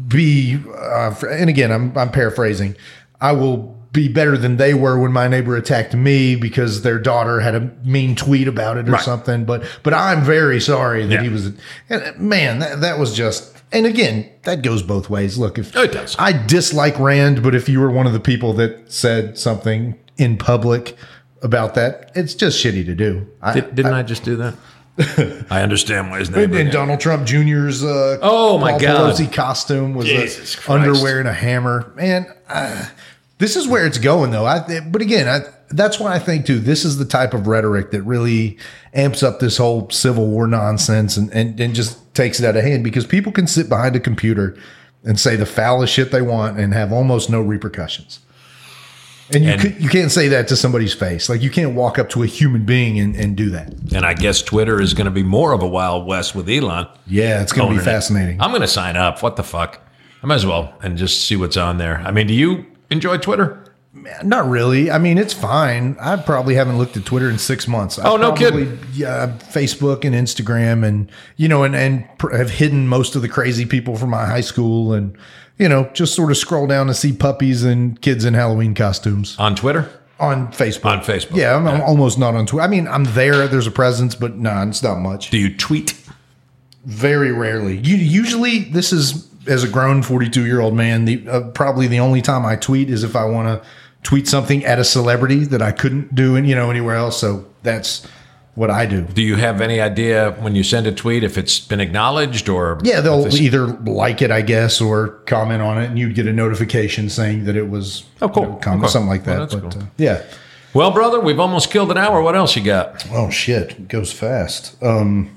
be, uh, and again, I'm I'm paraphrasing. I will be better than they were when my neighbor attacked me because their daughter had a mean tweet about it or Right. something. But but I'm very sorry that Yeah. he was. And man, that, that was just. And again, that goes both ways. Look, if Oh, it does. I dislike Rand, but if you were one of the people that said something in public about that, it's just shitty to do. I, Did, didn't I, just do that? I understand why his neighbor. and Donald Trump Jr.'s uh, Oh, my Paul God. Pelosi costume was Jesus a underwear and a hammer. Man, uh, this is where it's going, though. I, but again, I, that's why I think too. This is the type of rhetoric that really amps up this whole Civil War nonsense and and, and just takes it out of hand because people can sit behind a computer and say the foulest shit they want and have almost no repercussions. And you And- could, you can't say that to somebody's face. Like you can't walk up to a human being and, and do that. And I guess Twitter is going to be more of a Wild West with Elon. Yeah, it's going to be it. fascinating. I'm going to sign up. What the fuck? I might as well and just see what's on there. I mean, do you enjoy Twitter? Not really. I mean, it's fine. I probably haven't looked at Twitter in six months. I Oh, no probably- kidding. Yeah, Facebook and Instagram, and you know, and and pr- have hidden most of the crazy people from my high school, and you know, just sort of scroll down to see puppies and kids in Halloween costumes On Twitter? on Facebook. On Facebook. Yeah, I'm, I'm almost not on Twitter. I mean, I'm there. There's a presence, but no, it's not much. Do you tweet? Very rarely. You, usually, this is as a grown 42 year old man. The uh, probably the only time I tweet is if I want to tweet something at a celebrity that I couldn't do, and you know, anywhere else. So that's what I do. Do you have any idea when you send a tweet if it's been acknowledged or? Yeah, they'll it's- either like it, I guess, or comment on it, and you'd get a notification saying that it was Oh, cool. you know, comment, Okay. something like that. Well, but cool. uh, yeah. Well, brother, we've almost killed an hour. What else you got? Oh shit, it goes fast. Um,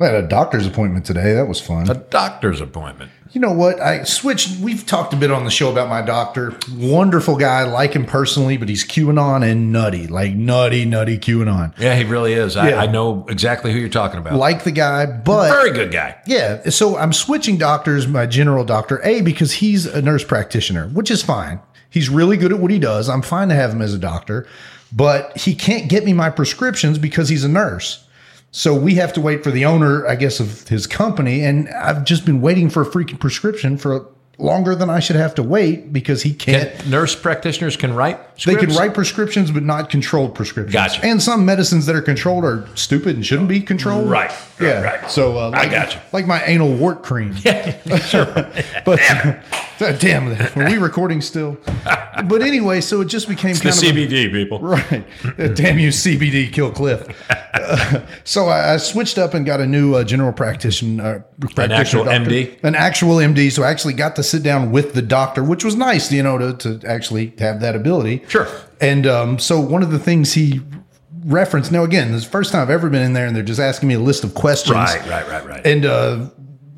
I had a doctor's appointment today. That was fun. A doctor's appointment. You know what? I switched. We've talked a bit on the show about my doctor. Wonderful guy, like him personally, but he's QAnon and nutty, like nutty, nutty QAnon. Yeah, he really is. I, Yeah. I know exactly who you're talking about. Like the guy, but Very good guy. yeah. So I'm switching doctors, my general doctor, A, because he's a nurse practitioner, which is fine. He's really good at what he does. I'm fine to have him as a doctor, but he can't get me my prescriptions because he's a nurse. So we have to wait for the owner, I guess, of his company. And I've just been waiting for a freaking prescription for longer than I should have to wait because he can't. Can, nurse practitioners can write. They can write prescriptions, but not controlled prescriptions. Gotcha. And some medicines that are controlled are stupid and shouldn't be controlled. Right, yeah. right. So uh, like, gotcha. Like my anal wart cream. Yeah. sure. but damn, it. Are we recording still? but anyway, so it just became The kind of a- CBD people. Right. Damn you, CBD, Kill Cliff. Uh, so I, I switched up and got a new uh, general practitioner, uh, practitioner actual doctor. MD? An actual MD. So I actually got to sit down with the doctor, which was nice, you know, to, to actually have that ability. Sure. And um, so one of the things he referenced, now again, this is the first time I've ever been in there and they're just asking me a list of questions. Right, right, right, right. And uh,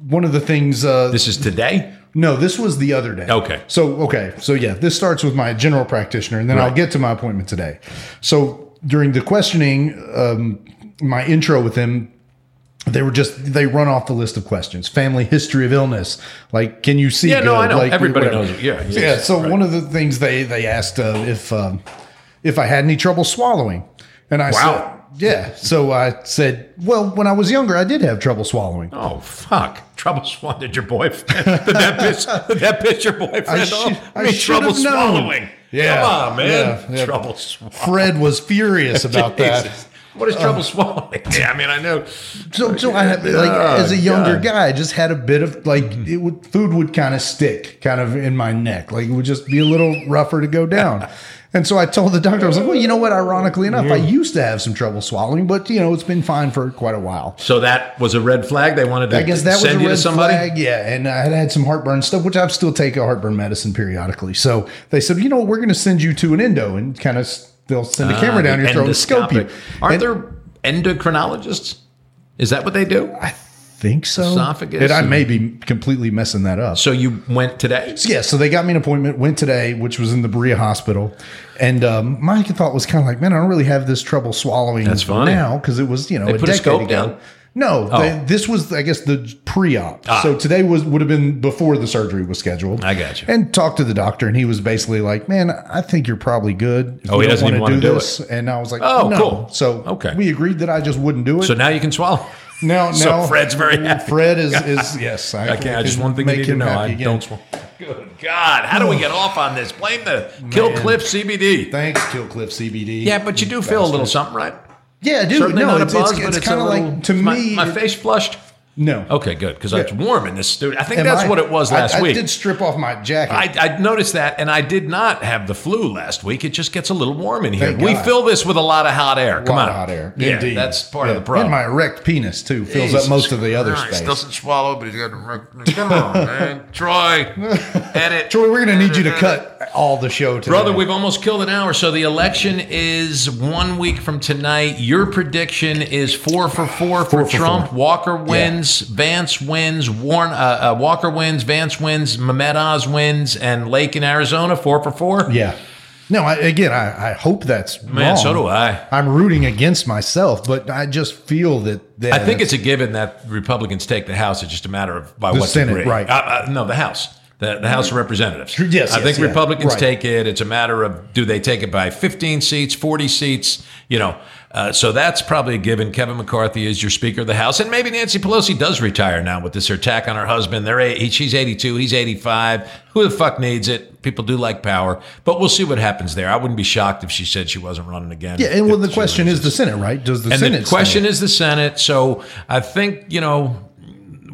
one of the things uh, this is today. No, this was the other day. Okay. So okay, so yeah, this starts with my general practitioner, and then I'll get to my appointment today. So during the questioning, um, my intro with him, they were just they run off the list of questions: family history of illness, like can you see? Yeah, no. I know. Like, Everybody whatever. knows it. Yeah, yeah, yeah. So right. one of the things they they asked uh, if um, if I had any trouble swallowing, and I Wow. said. Yeah. So I said, well, when I was younger, I did have trouble swallowing. Oh fuck! Trouble swallowing. Did your boyfriend? Did that piss? Did that piss your boyfriend I should-? I mean, trouble known. swallowing. Yeah. Come on, man. Yeah, yeah. Trouble swallowing. Fred was furious about that. What is trouble swallowing? Yeah, I mean, I know. So, so I have like Oh, as a younger God. guy, I just had a bit of like it would food would kind of stick kind of in my neck, like it would just be a little rougher to go down. And so I told the doctor, I was like, well, you know what? Ironically enough, I used to have some trouble swallowing, but you know, it's been fine for quite a while. So that was a red flag. They wanted to I guess that was send a you to red somebody. flag. Yeah, and I had had some heartburn stuff, which I still take a heartburn medicine periodically. So they said, you know, we're going to send you to an endo and kind of they'll send a ah, camera down your throat and scope you. Aren't And there endocrinologists? Is that what they do? I think so. Esophagus And I may be completely messing that up. So you went today? So, Yeah, so they got me an appointment, went today, which was in the Berea Hospital. And um, my thought was kind of like, man, I don't really have this trouble swallowing That's funny. now because it was, you know, They a put a decade scope ago. down? No, Oh. they, this was, I guess, the pre-op. Ah. So today was would have been before the surgery was scheduled. I got you. And talked to the doctor, and he was basically like, "Man, I think you're probably good. If Oh, he doesn't wanna wanna do this." And I was like, Oh, no. cool. So Okay. we agreed that I just wouldn't do it. So now you can swallow. Now, so now Fred's very happy. Fred is is yes. I, Okay, I just one thing you need to know. I again. don't. Good God, how do we get off on this? Blame the Kill Cliff CBD. Thanks, Kill Cliff CBD. Yeah, but you do feel a little something, right? Yeah, dude. Certainly no, it's, buzz, it's, it's, it's, kind of like to my, me. My it- face flushed. No. Okay, good because it's warm in this studio. I think Am that's I? what it was I- last I, week. did strip off my jacket. I, I noticed that, and I did not have the flu last week. It just gets a little warm in here. Thank We God. fill this with a lot of hot air. A Come lot on, of hot air. Yeah, Indeed. that's part Yeah. of the problem. And my erect penis too fills up most of the other Christ, space. Doesn't swallow, but he's got. to Come on, man, Troy, edit. Troy, we're gonna need you to cut all the show today, Brother, we've almost killed an hour. So the election is one week from tonight. Your prediction is four for four for Four for Trump. four. Walker wins. Vance wins. Warren uh, uh, Walker wins. Vance wins. Mehmet Oz wins. And Lake in Arizona four for four. Yeah. No, I, again, I, I hope that's Man, wrong. so do I. I'm rooting against myself, but I just feel that, that I think it's a given that Republicans take the House. It's just a matter of by The what Senate, degree. right. Uh, uh, no, the House. The, the House of Representatives. Yes, I yes, think yeah, Republicans right. take it. It's a matter of do they take it by 15 seats, 40 seats, you know. Uh, so that's probably a given. Kevin McCarthy is your Speaker of the House, and maybe Nancy Pelosi does retire now with this attack on her husband. They're eight, she's 82, he's 85. Who the fuck needs it? People do like power, but we'll see what happens there. I wouldn't be shocked if she said she wasn't running again. yeah. And well, the question is the Senate, right? Does the And Senate? the question stand? is the Senate. So I think, you know,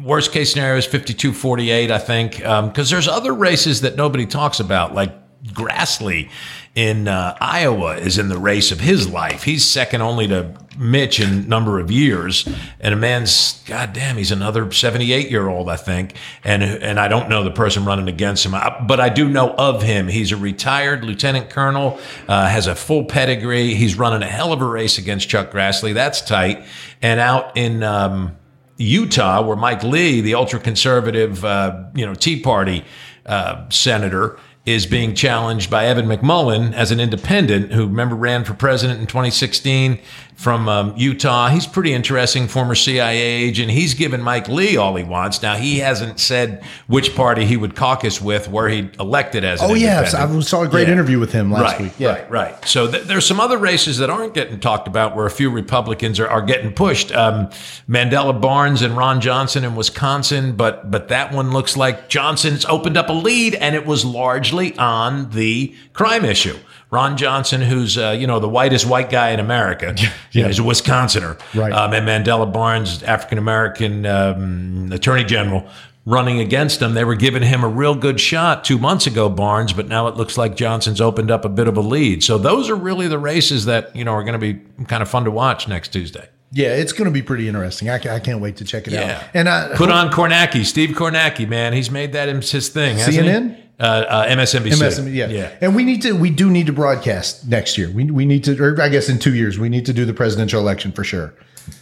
worst case scenario is 52 48, I think, because there's other races that nobody talks about, like Grassley in uh, Iowa is in the race of his life. He's second only to Mitch in number of years, and a man's goddamn, he's another 78 year old, I think, and and I don't know the person running against him, I- but I do know of him. He's a retired lieutenant colonel, uh, has a full pedigree. He's running a hell of a race against Chuck Grassley. That's tight, and out in. Um, Utah, where Mike Lee, the ultra conservative, uh, you know, Tea Party uh, senator, is being challenged by Evan McMullin as an independent who, remember, ran for president in 2016 from um, Utah. He's pretty interesting, former CIA agent. He's given Mike Lee all he wants. Now, he hasn't said which party he would caucus with, where he elected as an Oh yes, I saw a great Yeah. interview with him last right, week. Yeah. Right, right. So th- there's some other races that aren't getting talked about where a few Republicans are, are getting pushed. Um, Mandela Barnes and Ron Johnson in Wisconsin, but but that one looks like Johnson's opened up a lead, and it was largely on the crime issue. Ron Johnson, who's uh, you know the whitest white guy in America, you know, he's a Wisconsinner, Right. Um, and Mandela Barnes, African American um, Attorney General, running against him. They were giving him a real good shot two months ago, Barnes, but now it looks like Johnson's opened up a bit of a lead. So those are really the races that you know are going to be kind of fun to watch next Tuesday. Yeah, it's going to be pretty interesting. I, I can't wait to check it Yeah. out. And I Put on Kornacki, Steve Kornacki, man, he's made that his thing. hasn't he? Uh, uh, MSNBC. MSM, yeah. yeah. And we need to, we do need to broadcast next year. We, we need to, or I guess in two years, we need to do the presidential election for sure.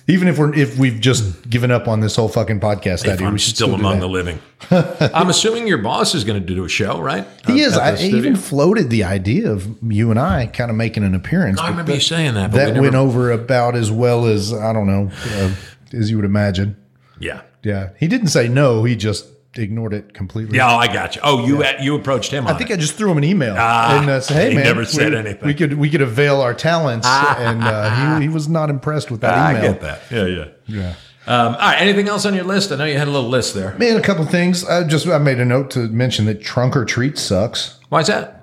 Even if we're, if we've just given up on this whole fucking podcast idea, I'm we should still, do among the living. I'm assuming your boss is going to do a show, right? He Uh, is. I studio? even floated the idea of you and I kind of making an appearance. I but remember you saying that. But that we went over about as well as I don't know, uh, as you would imagine. Yeah. Yeah, he didn't say no. He just ignored it completely. Yeah, oh, I got you. Oh, you you approached him. I think I just threw him an email Ah, and uh, said, "Hey, he man, never said we, anything. We could we could avail our talents." and uh, he, he was not impressed with that I email. get that. Yeah, yeah. Yeah. Um, all right. Anything else on your list? I know you had a little list there. Man, a couple things. I just I made a note to mention that trunk or treat sucks. Why is that?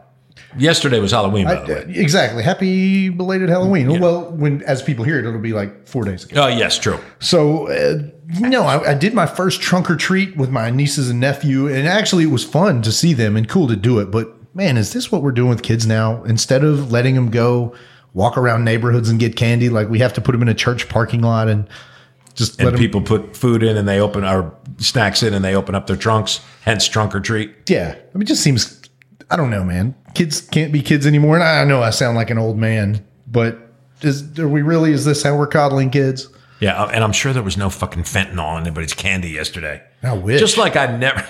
Yesterday was Halloween, by the way. exactly. Happy belated Halloween. Well, when as people hear it, it'll be like four days ago. Oh, yes, true. So, uh, no, I, I did my first trunk or treat with my nieces and nephew, and actually it was fun to see them and cool to do it. But man, is this what we're doing with kids now? Instead of letting them go walk around neighborhoods and get candy, like we have to put them in a church parking lot and just let And them. people put food in and they open our snacks in and they open up their trunks, hence trunk or treat. yeah, I mean, it just seems. I don't know, man. Kids can't be kids anymore, and I know I sound like an old man, but is are we really? Is this how we're coddling kids? Yeah, uh, and I'm sure there was no fucking fentanyl in anybody's candy yesterday. I wish. Just like I never,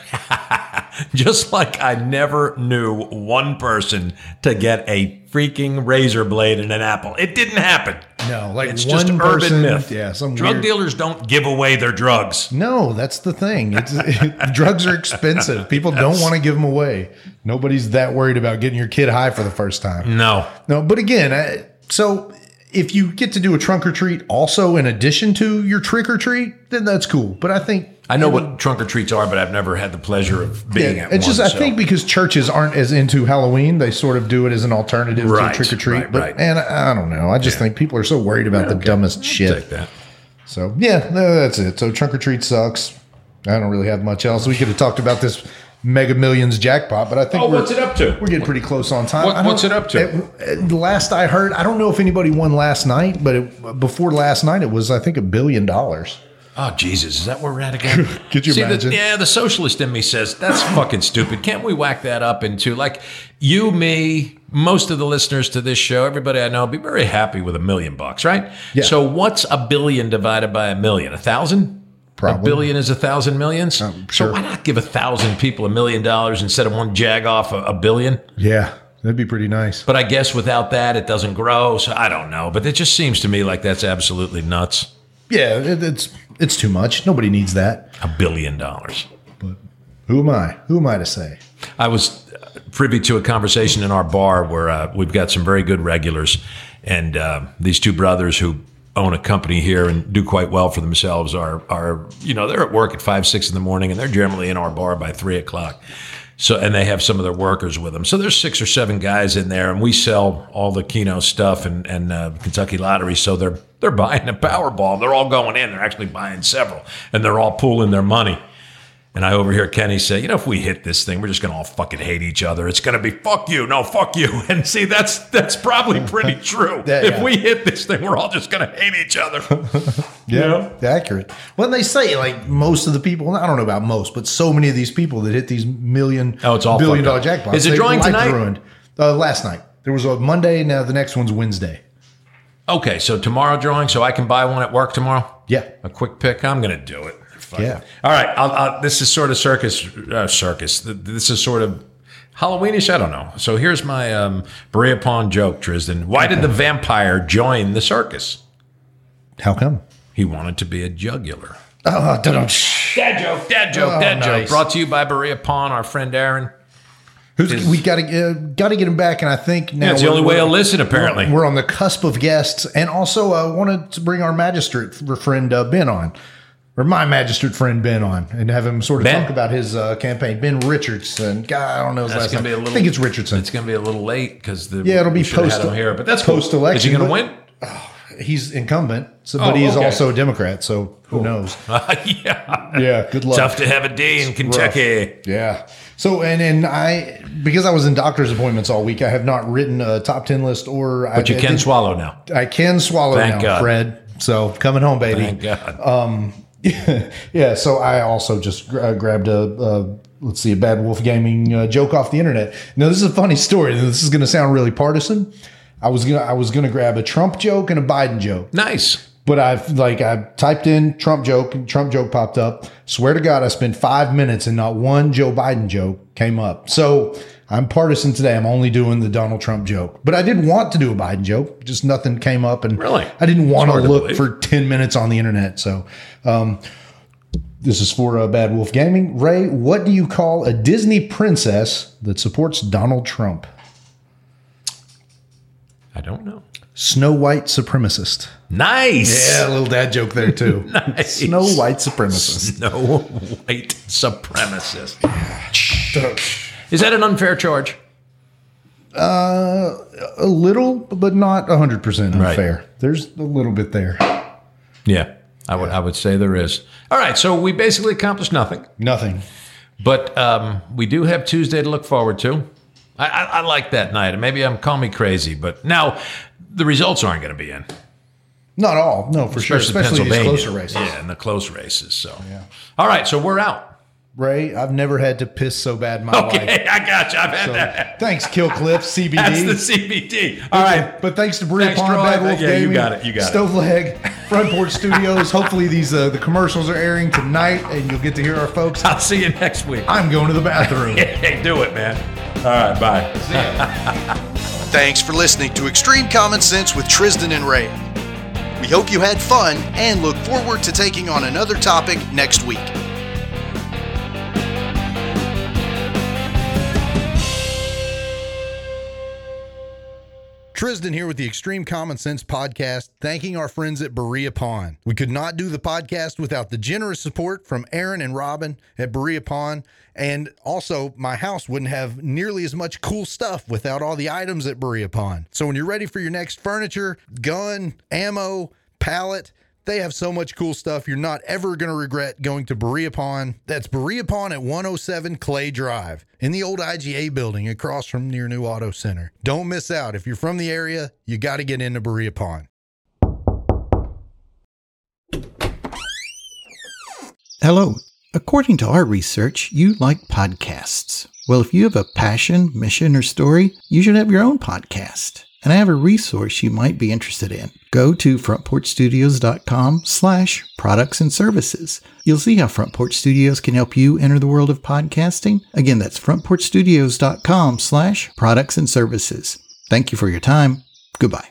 just like I never knew one person to get a freaking razor blade in an apple. It didn't happen. No, like It's one just urban person- myth. yeah, some drug weird- dealers don't give away their drugs. No, that's the thing. It's, drugs are expensive. People don't want to give them away. Nobody's that worried about getting your kid high for the first time. No, No, but again, I, so if you get to do a trunk or treat also in addition to your trick or treat, then that's cool. But I think I know what trunk or treats are, but I've never had the pleasure of being yeah, at it's one. just I so- think because churches aren't as into Halloween, they sort of do it as an alternative Right, to trick or treat. right, but right. and I, I don't know. I just think people are so worried about the dumbest shit. take that. So yeah, no, that's it. So trunk or treat sucks. I don't really have much else. We could have talked about this Mega Millions jackpot, but I think Oh, we're, what's it up to? We're getting pretty close on time. What- what's it up to? it- it- last I heard, I don't know if anybody won last night, but it, before last night, it was I think a billion dollars. Oh Jesus, is that where we're at again? Could you See, the- imagine? yeah, the socialist in me says that's fucking stupid. Can't we whack that up into like you, me, most of the listeners to this show, everybody I know, be very happy with a million bucks, right? Yeah. So what's a billion divided by a million? A thousand? Probably. A billion is a thousand millions. Um, sure. So why not give a thousand people a million dollars instead of one jag off a, a billion? Yeah, that'd be pretty nice. But I guess without that, it doesn't grow. So I don't know. But it just seems to me like that's absolutely nuts. Yeah, it, it's it's too much. Nobody needs that. A billion dollars. But who am I? Who am I to say? I was uh, privy to a conversation in our bar where uh, we've got some very good regulars, and uh, these two brothers who own a company here and do quite well for themselves are are you know they're at work at five six in the morning and they're generally in our bar by three o'clock. So and they have some of their workers with them. So there's six or seven guys in there, and we sell all the Keno stuff and and uh, Kentucky Lottery. So they're they're buying a Powerball. They're all going in. They're actually buying several, and they're all pooling their money. And I overhear Kenny say, you know, if we hit this thing, we're just going to all fucking hate each other. It's going to be fuck you, no fuck you. And see, that's that's probably pretty true. Yeah, if yeah. we hit this thing, we're all just going to hate each other. Yeah, accurate. Well, they say like most of the people. I don't know about most, but so many of these people that hit these million, Oh, it's all billion dollar jackpots. Is it drawing tonight? Ruined. Uh, last night there was a Monday. Now the next one's Wednesday. okay, so tomorrow drawing, so I can buy one at work tomorrow. Yeah. a quick pick. I'm going to do it. Fuck Yeah. All right. I'll, I'll, this is sort of circus. Uh, circus. This is sort of Halloweenish. I don't know. So here's my um, Berea Pawn joke, Trizdon. Why did the vampire join the circus? How come? He wanted to be a jugular. Oh, don't. Dad joke, dad joke, Oh, dad joke. nice. Brought to you by Berea Pawn, our friend Aaron. Who's, Is- we got to uh, got to get him back, and I think now Yeah, it's the only way we're- to listen, apparently. We're, we're on the cusp of guests, and also I wanted to bring our magistrate friend uh, Ben on, or my magistrate friend Ben on, and have him sort of Ben? talk about his uh, campaign. Ben Richardson, God, I don't know his That's last going to name. be a little. I think it's Richardson. It's going to be a little late because the Yeah, it'll be we should have had post- here, but that's post-election, Is he going to but- win? He's incumbent, so, Oh, but he is okay. also a Democrat. So who knows? yeah. Yeah, good luck. Tough to have a day in Kentucky. Yeah. So and and I because I was in doctor's appointments all week, I have not written a top ten list or. But you I, can swallow now. I can swallow Thank now, God. Fred. So coming home, baby. Thank God. Um, yeah. So I also just gra- grabbed a, a let's see a Bad Wolf Gaming uh, joke off the internet. Now this is a funny story. This is going to sound really partisan. I was gonna I was gonna grab a Trump joke and a Biden joke, nice. but I've like I typed in Trump joke and Trump joke popped up. Swear to God, I spent five minutes and not one Joe Biden joke came up. So I'm partisan today. I'm only doing the Donald Trump joke, but I did want to do a Biden joke. Just nothing came up, and Really? I didn't want to look believe. for 10 minutes on the internet. So, um, this is for uh, Bad Wolf Gaming. Ray, what do you call a Disney princess that supports Donald Trump? I don't know. Snow White supremacist. Nice. Yeah, a little dad joke there too. Nice. Snow White supremacist. No white supremacist. Is that an unfair charge? Uh, a little, but not 100% Right. unfair. There's a little bit there. Yeah, I would I would say there is. All right, so we basically accomplished nothing, Nothing. but um, we do have Tuesday to look forward to. I, I, I like that night, and maybe I'm call me crazy, but now the results aren't going to be in, Not all. No, for sure. Especially these Pennsylvania. closer races. Yeah, and the close races. So, yeah. all right, so we're out. Ray, I've never had to piss so bad in my life. Okay, I got you. I've had So, that. thanks, Kill Cliff, CBD. That's the CBD. All right. But thanks to Berea Pawn. Bad Wolf Yeah, you got it, you got it. Stove Leg, Front Porch Studios. Hopefully these uh, the commercials are airing tonight, and you'll get to hear our folks. I'll see you next week. I'm going to the bathroom. Hey, do it, man. All right, bye. Thanks for listening to Extreme Common Sense with Trizdon and Ray. We hope you had fun and look forward to taking on another topic next week. Trizdon here with the Extreme Common Sense podcast, thanking our friends at Berea Pawn. We could not do the podcast without the generous support from Aaron and Robin at Berea Pawn. And also, my house wouldn't have nearly as much cool stuff without all the items at Berea Pawn. So, when you're ready for your next furniture, gun, ammo, pallet, they have so much cool stuff. You're not ever going to regret going to Berea Pawn. That's Berea Pawn at 107 Clay Drive in the old IGA building across from your new auto center. Don't miss out. If you're from the area, you got to get into Berea Pawn. Hello. According to our research, you like podcasts. Well, if you have a passion, mission, or story, you should have your own podcast. And I have a resource you might be interested in. Go to frontporchstudios.com slash products and services. You'll see how Front Porch Studios can help you enter the world of podcasting. Again, that's frontporchstudios.com slash products and services. Thank you for your time. Goodbye.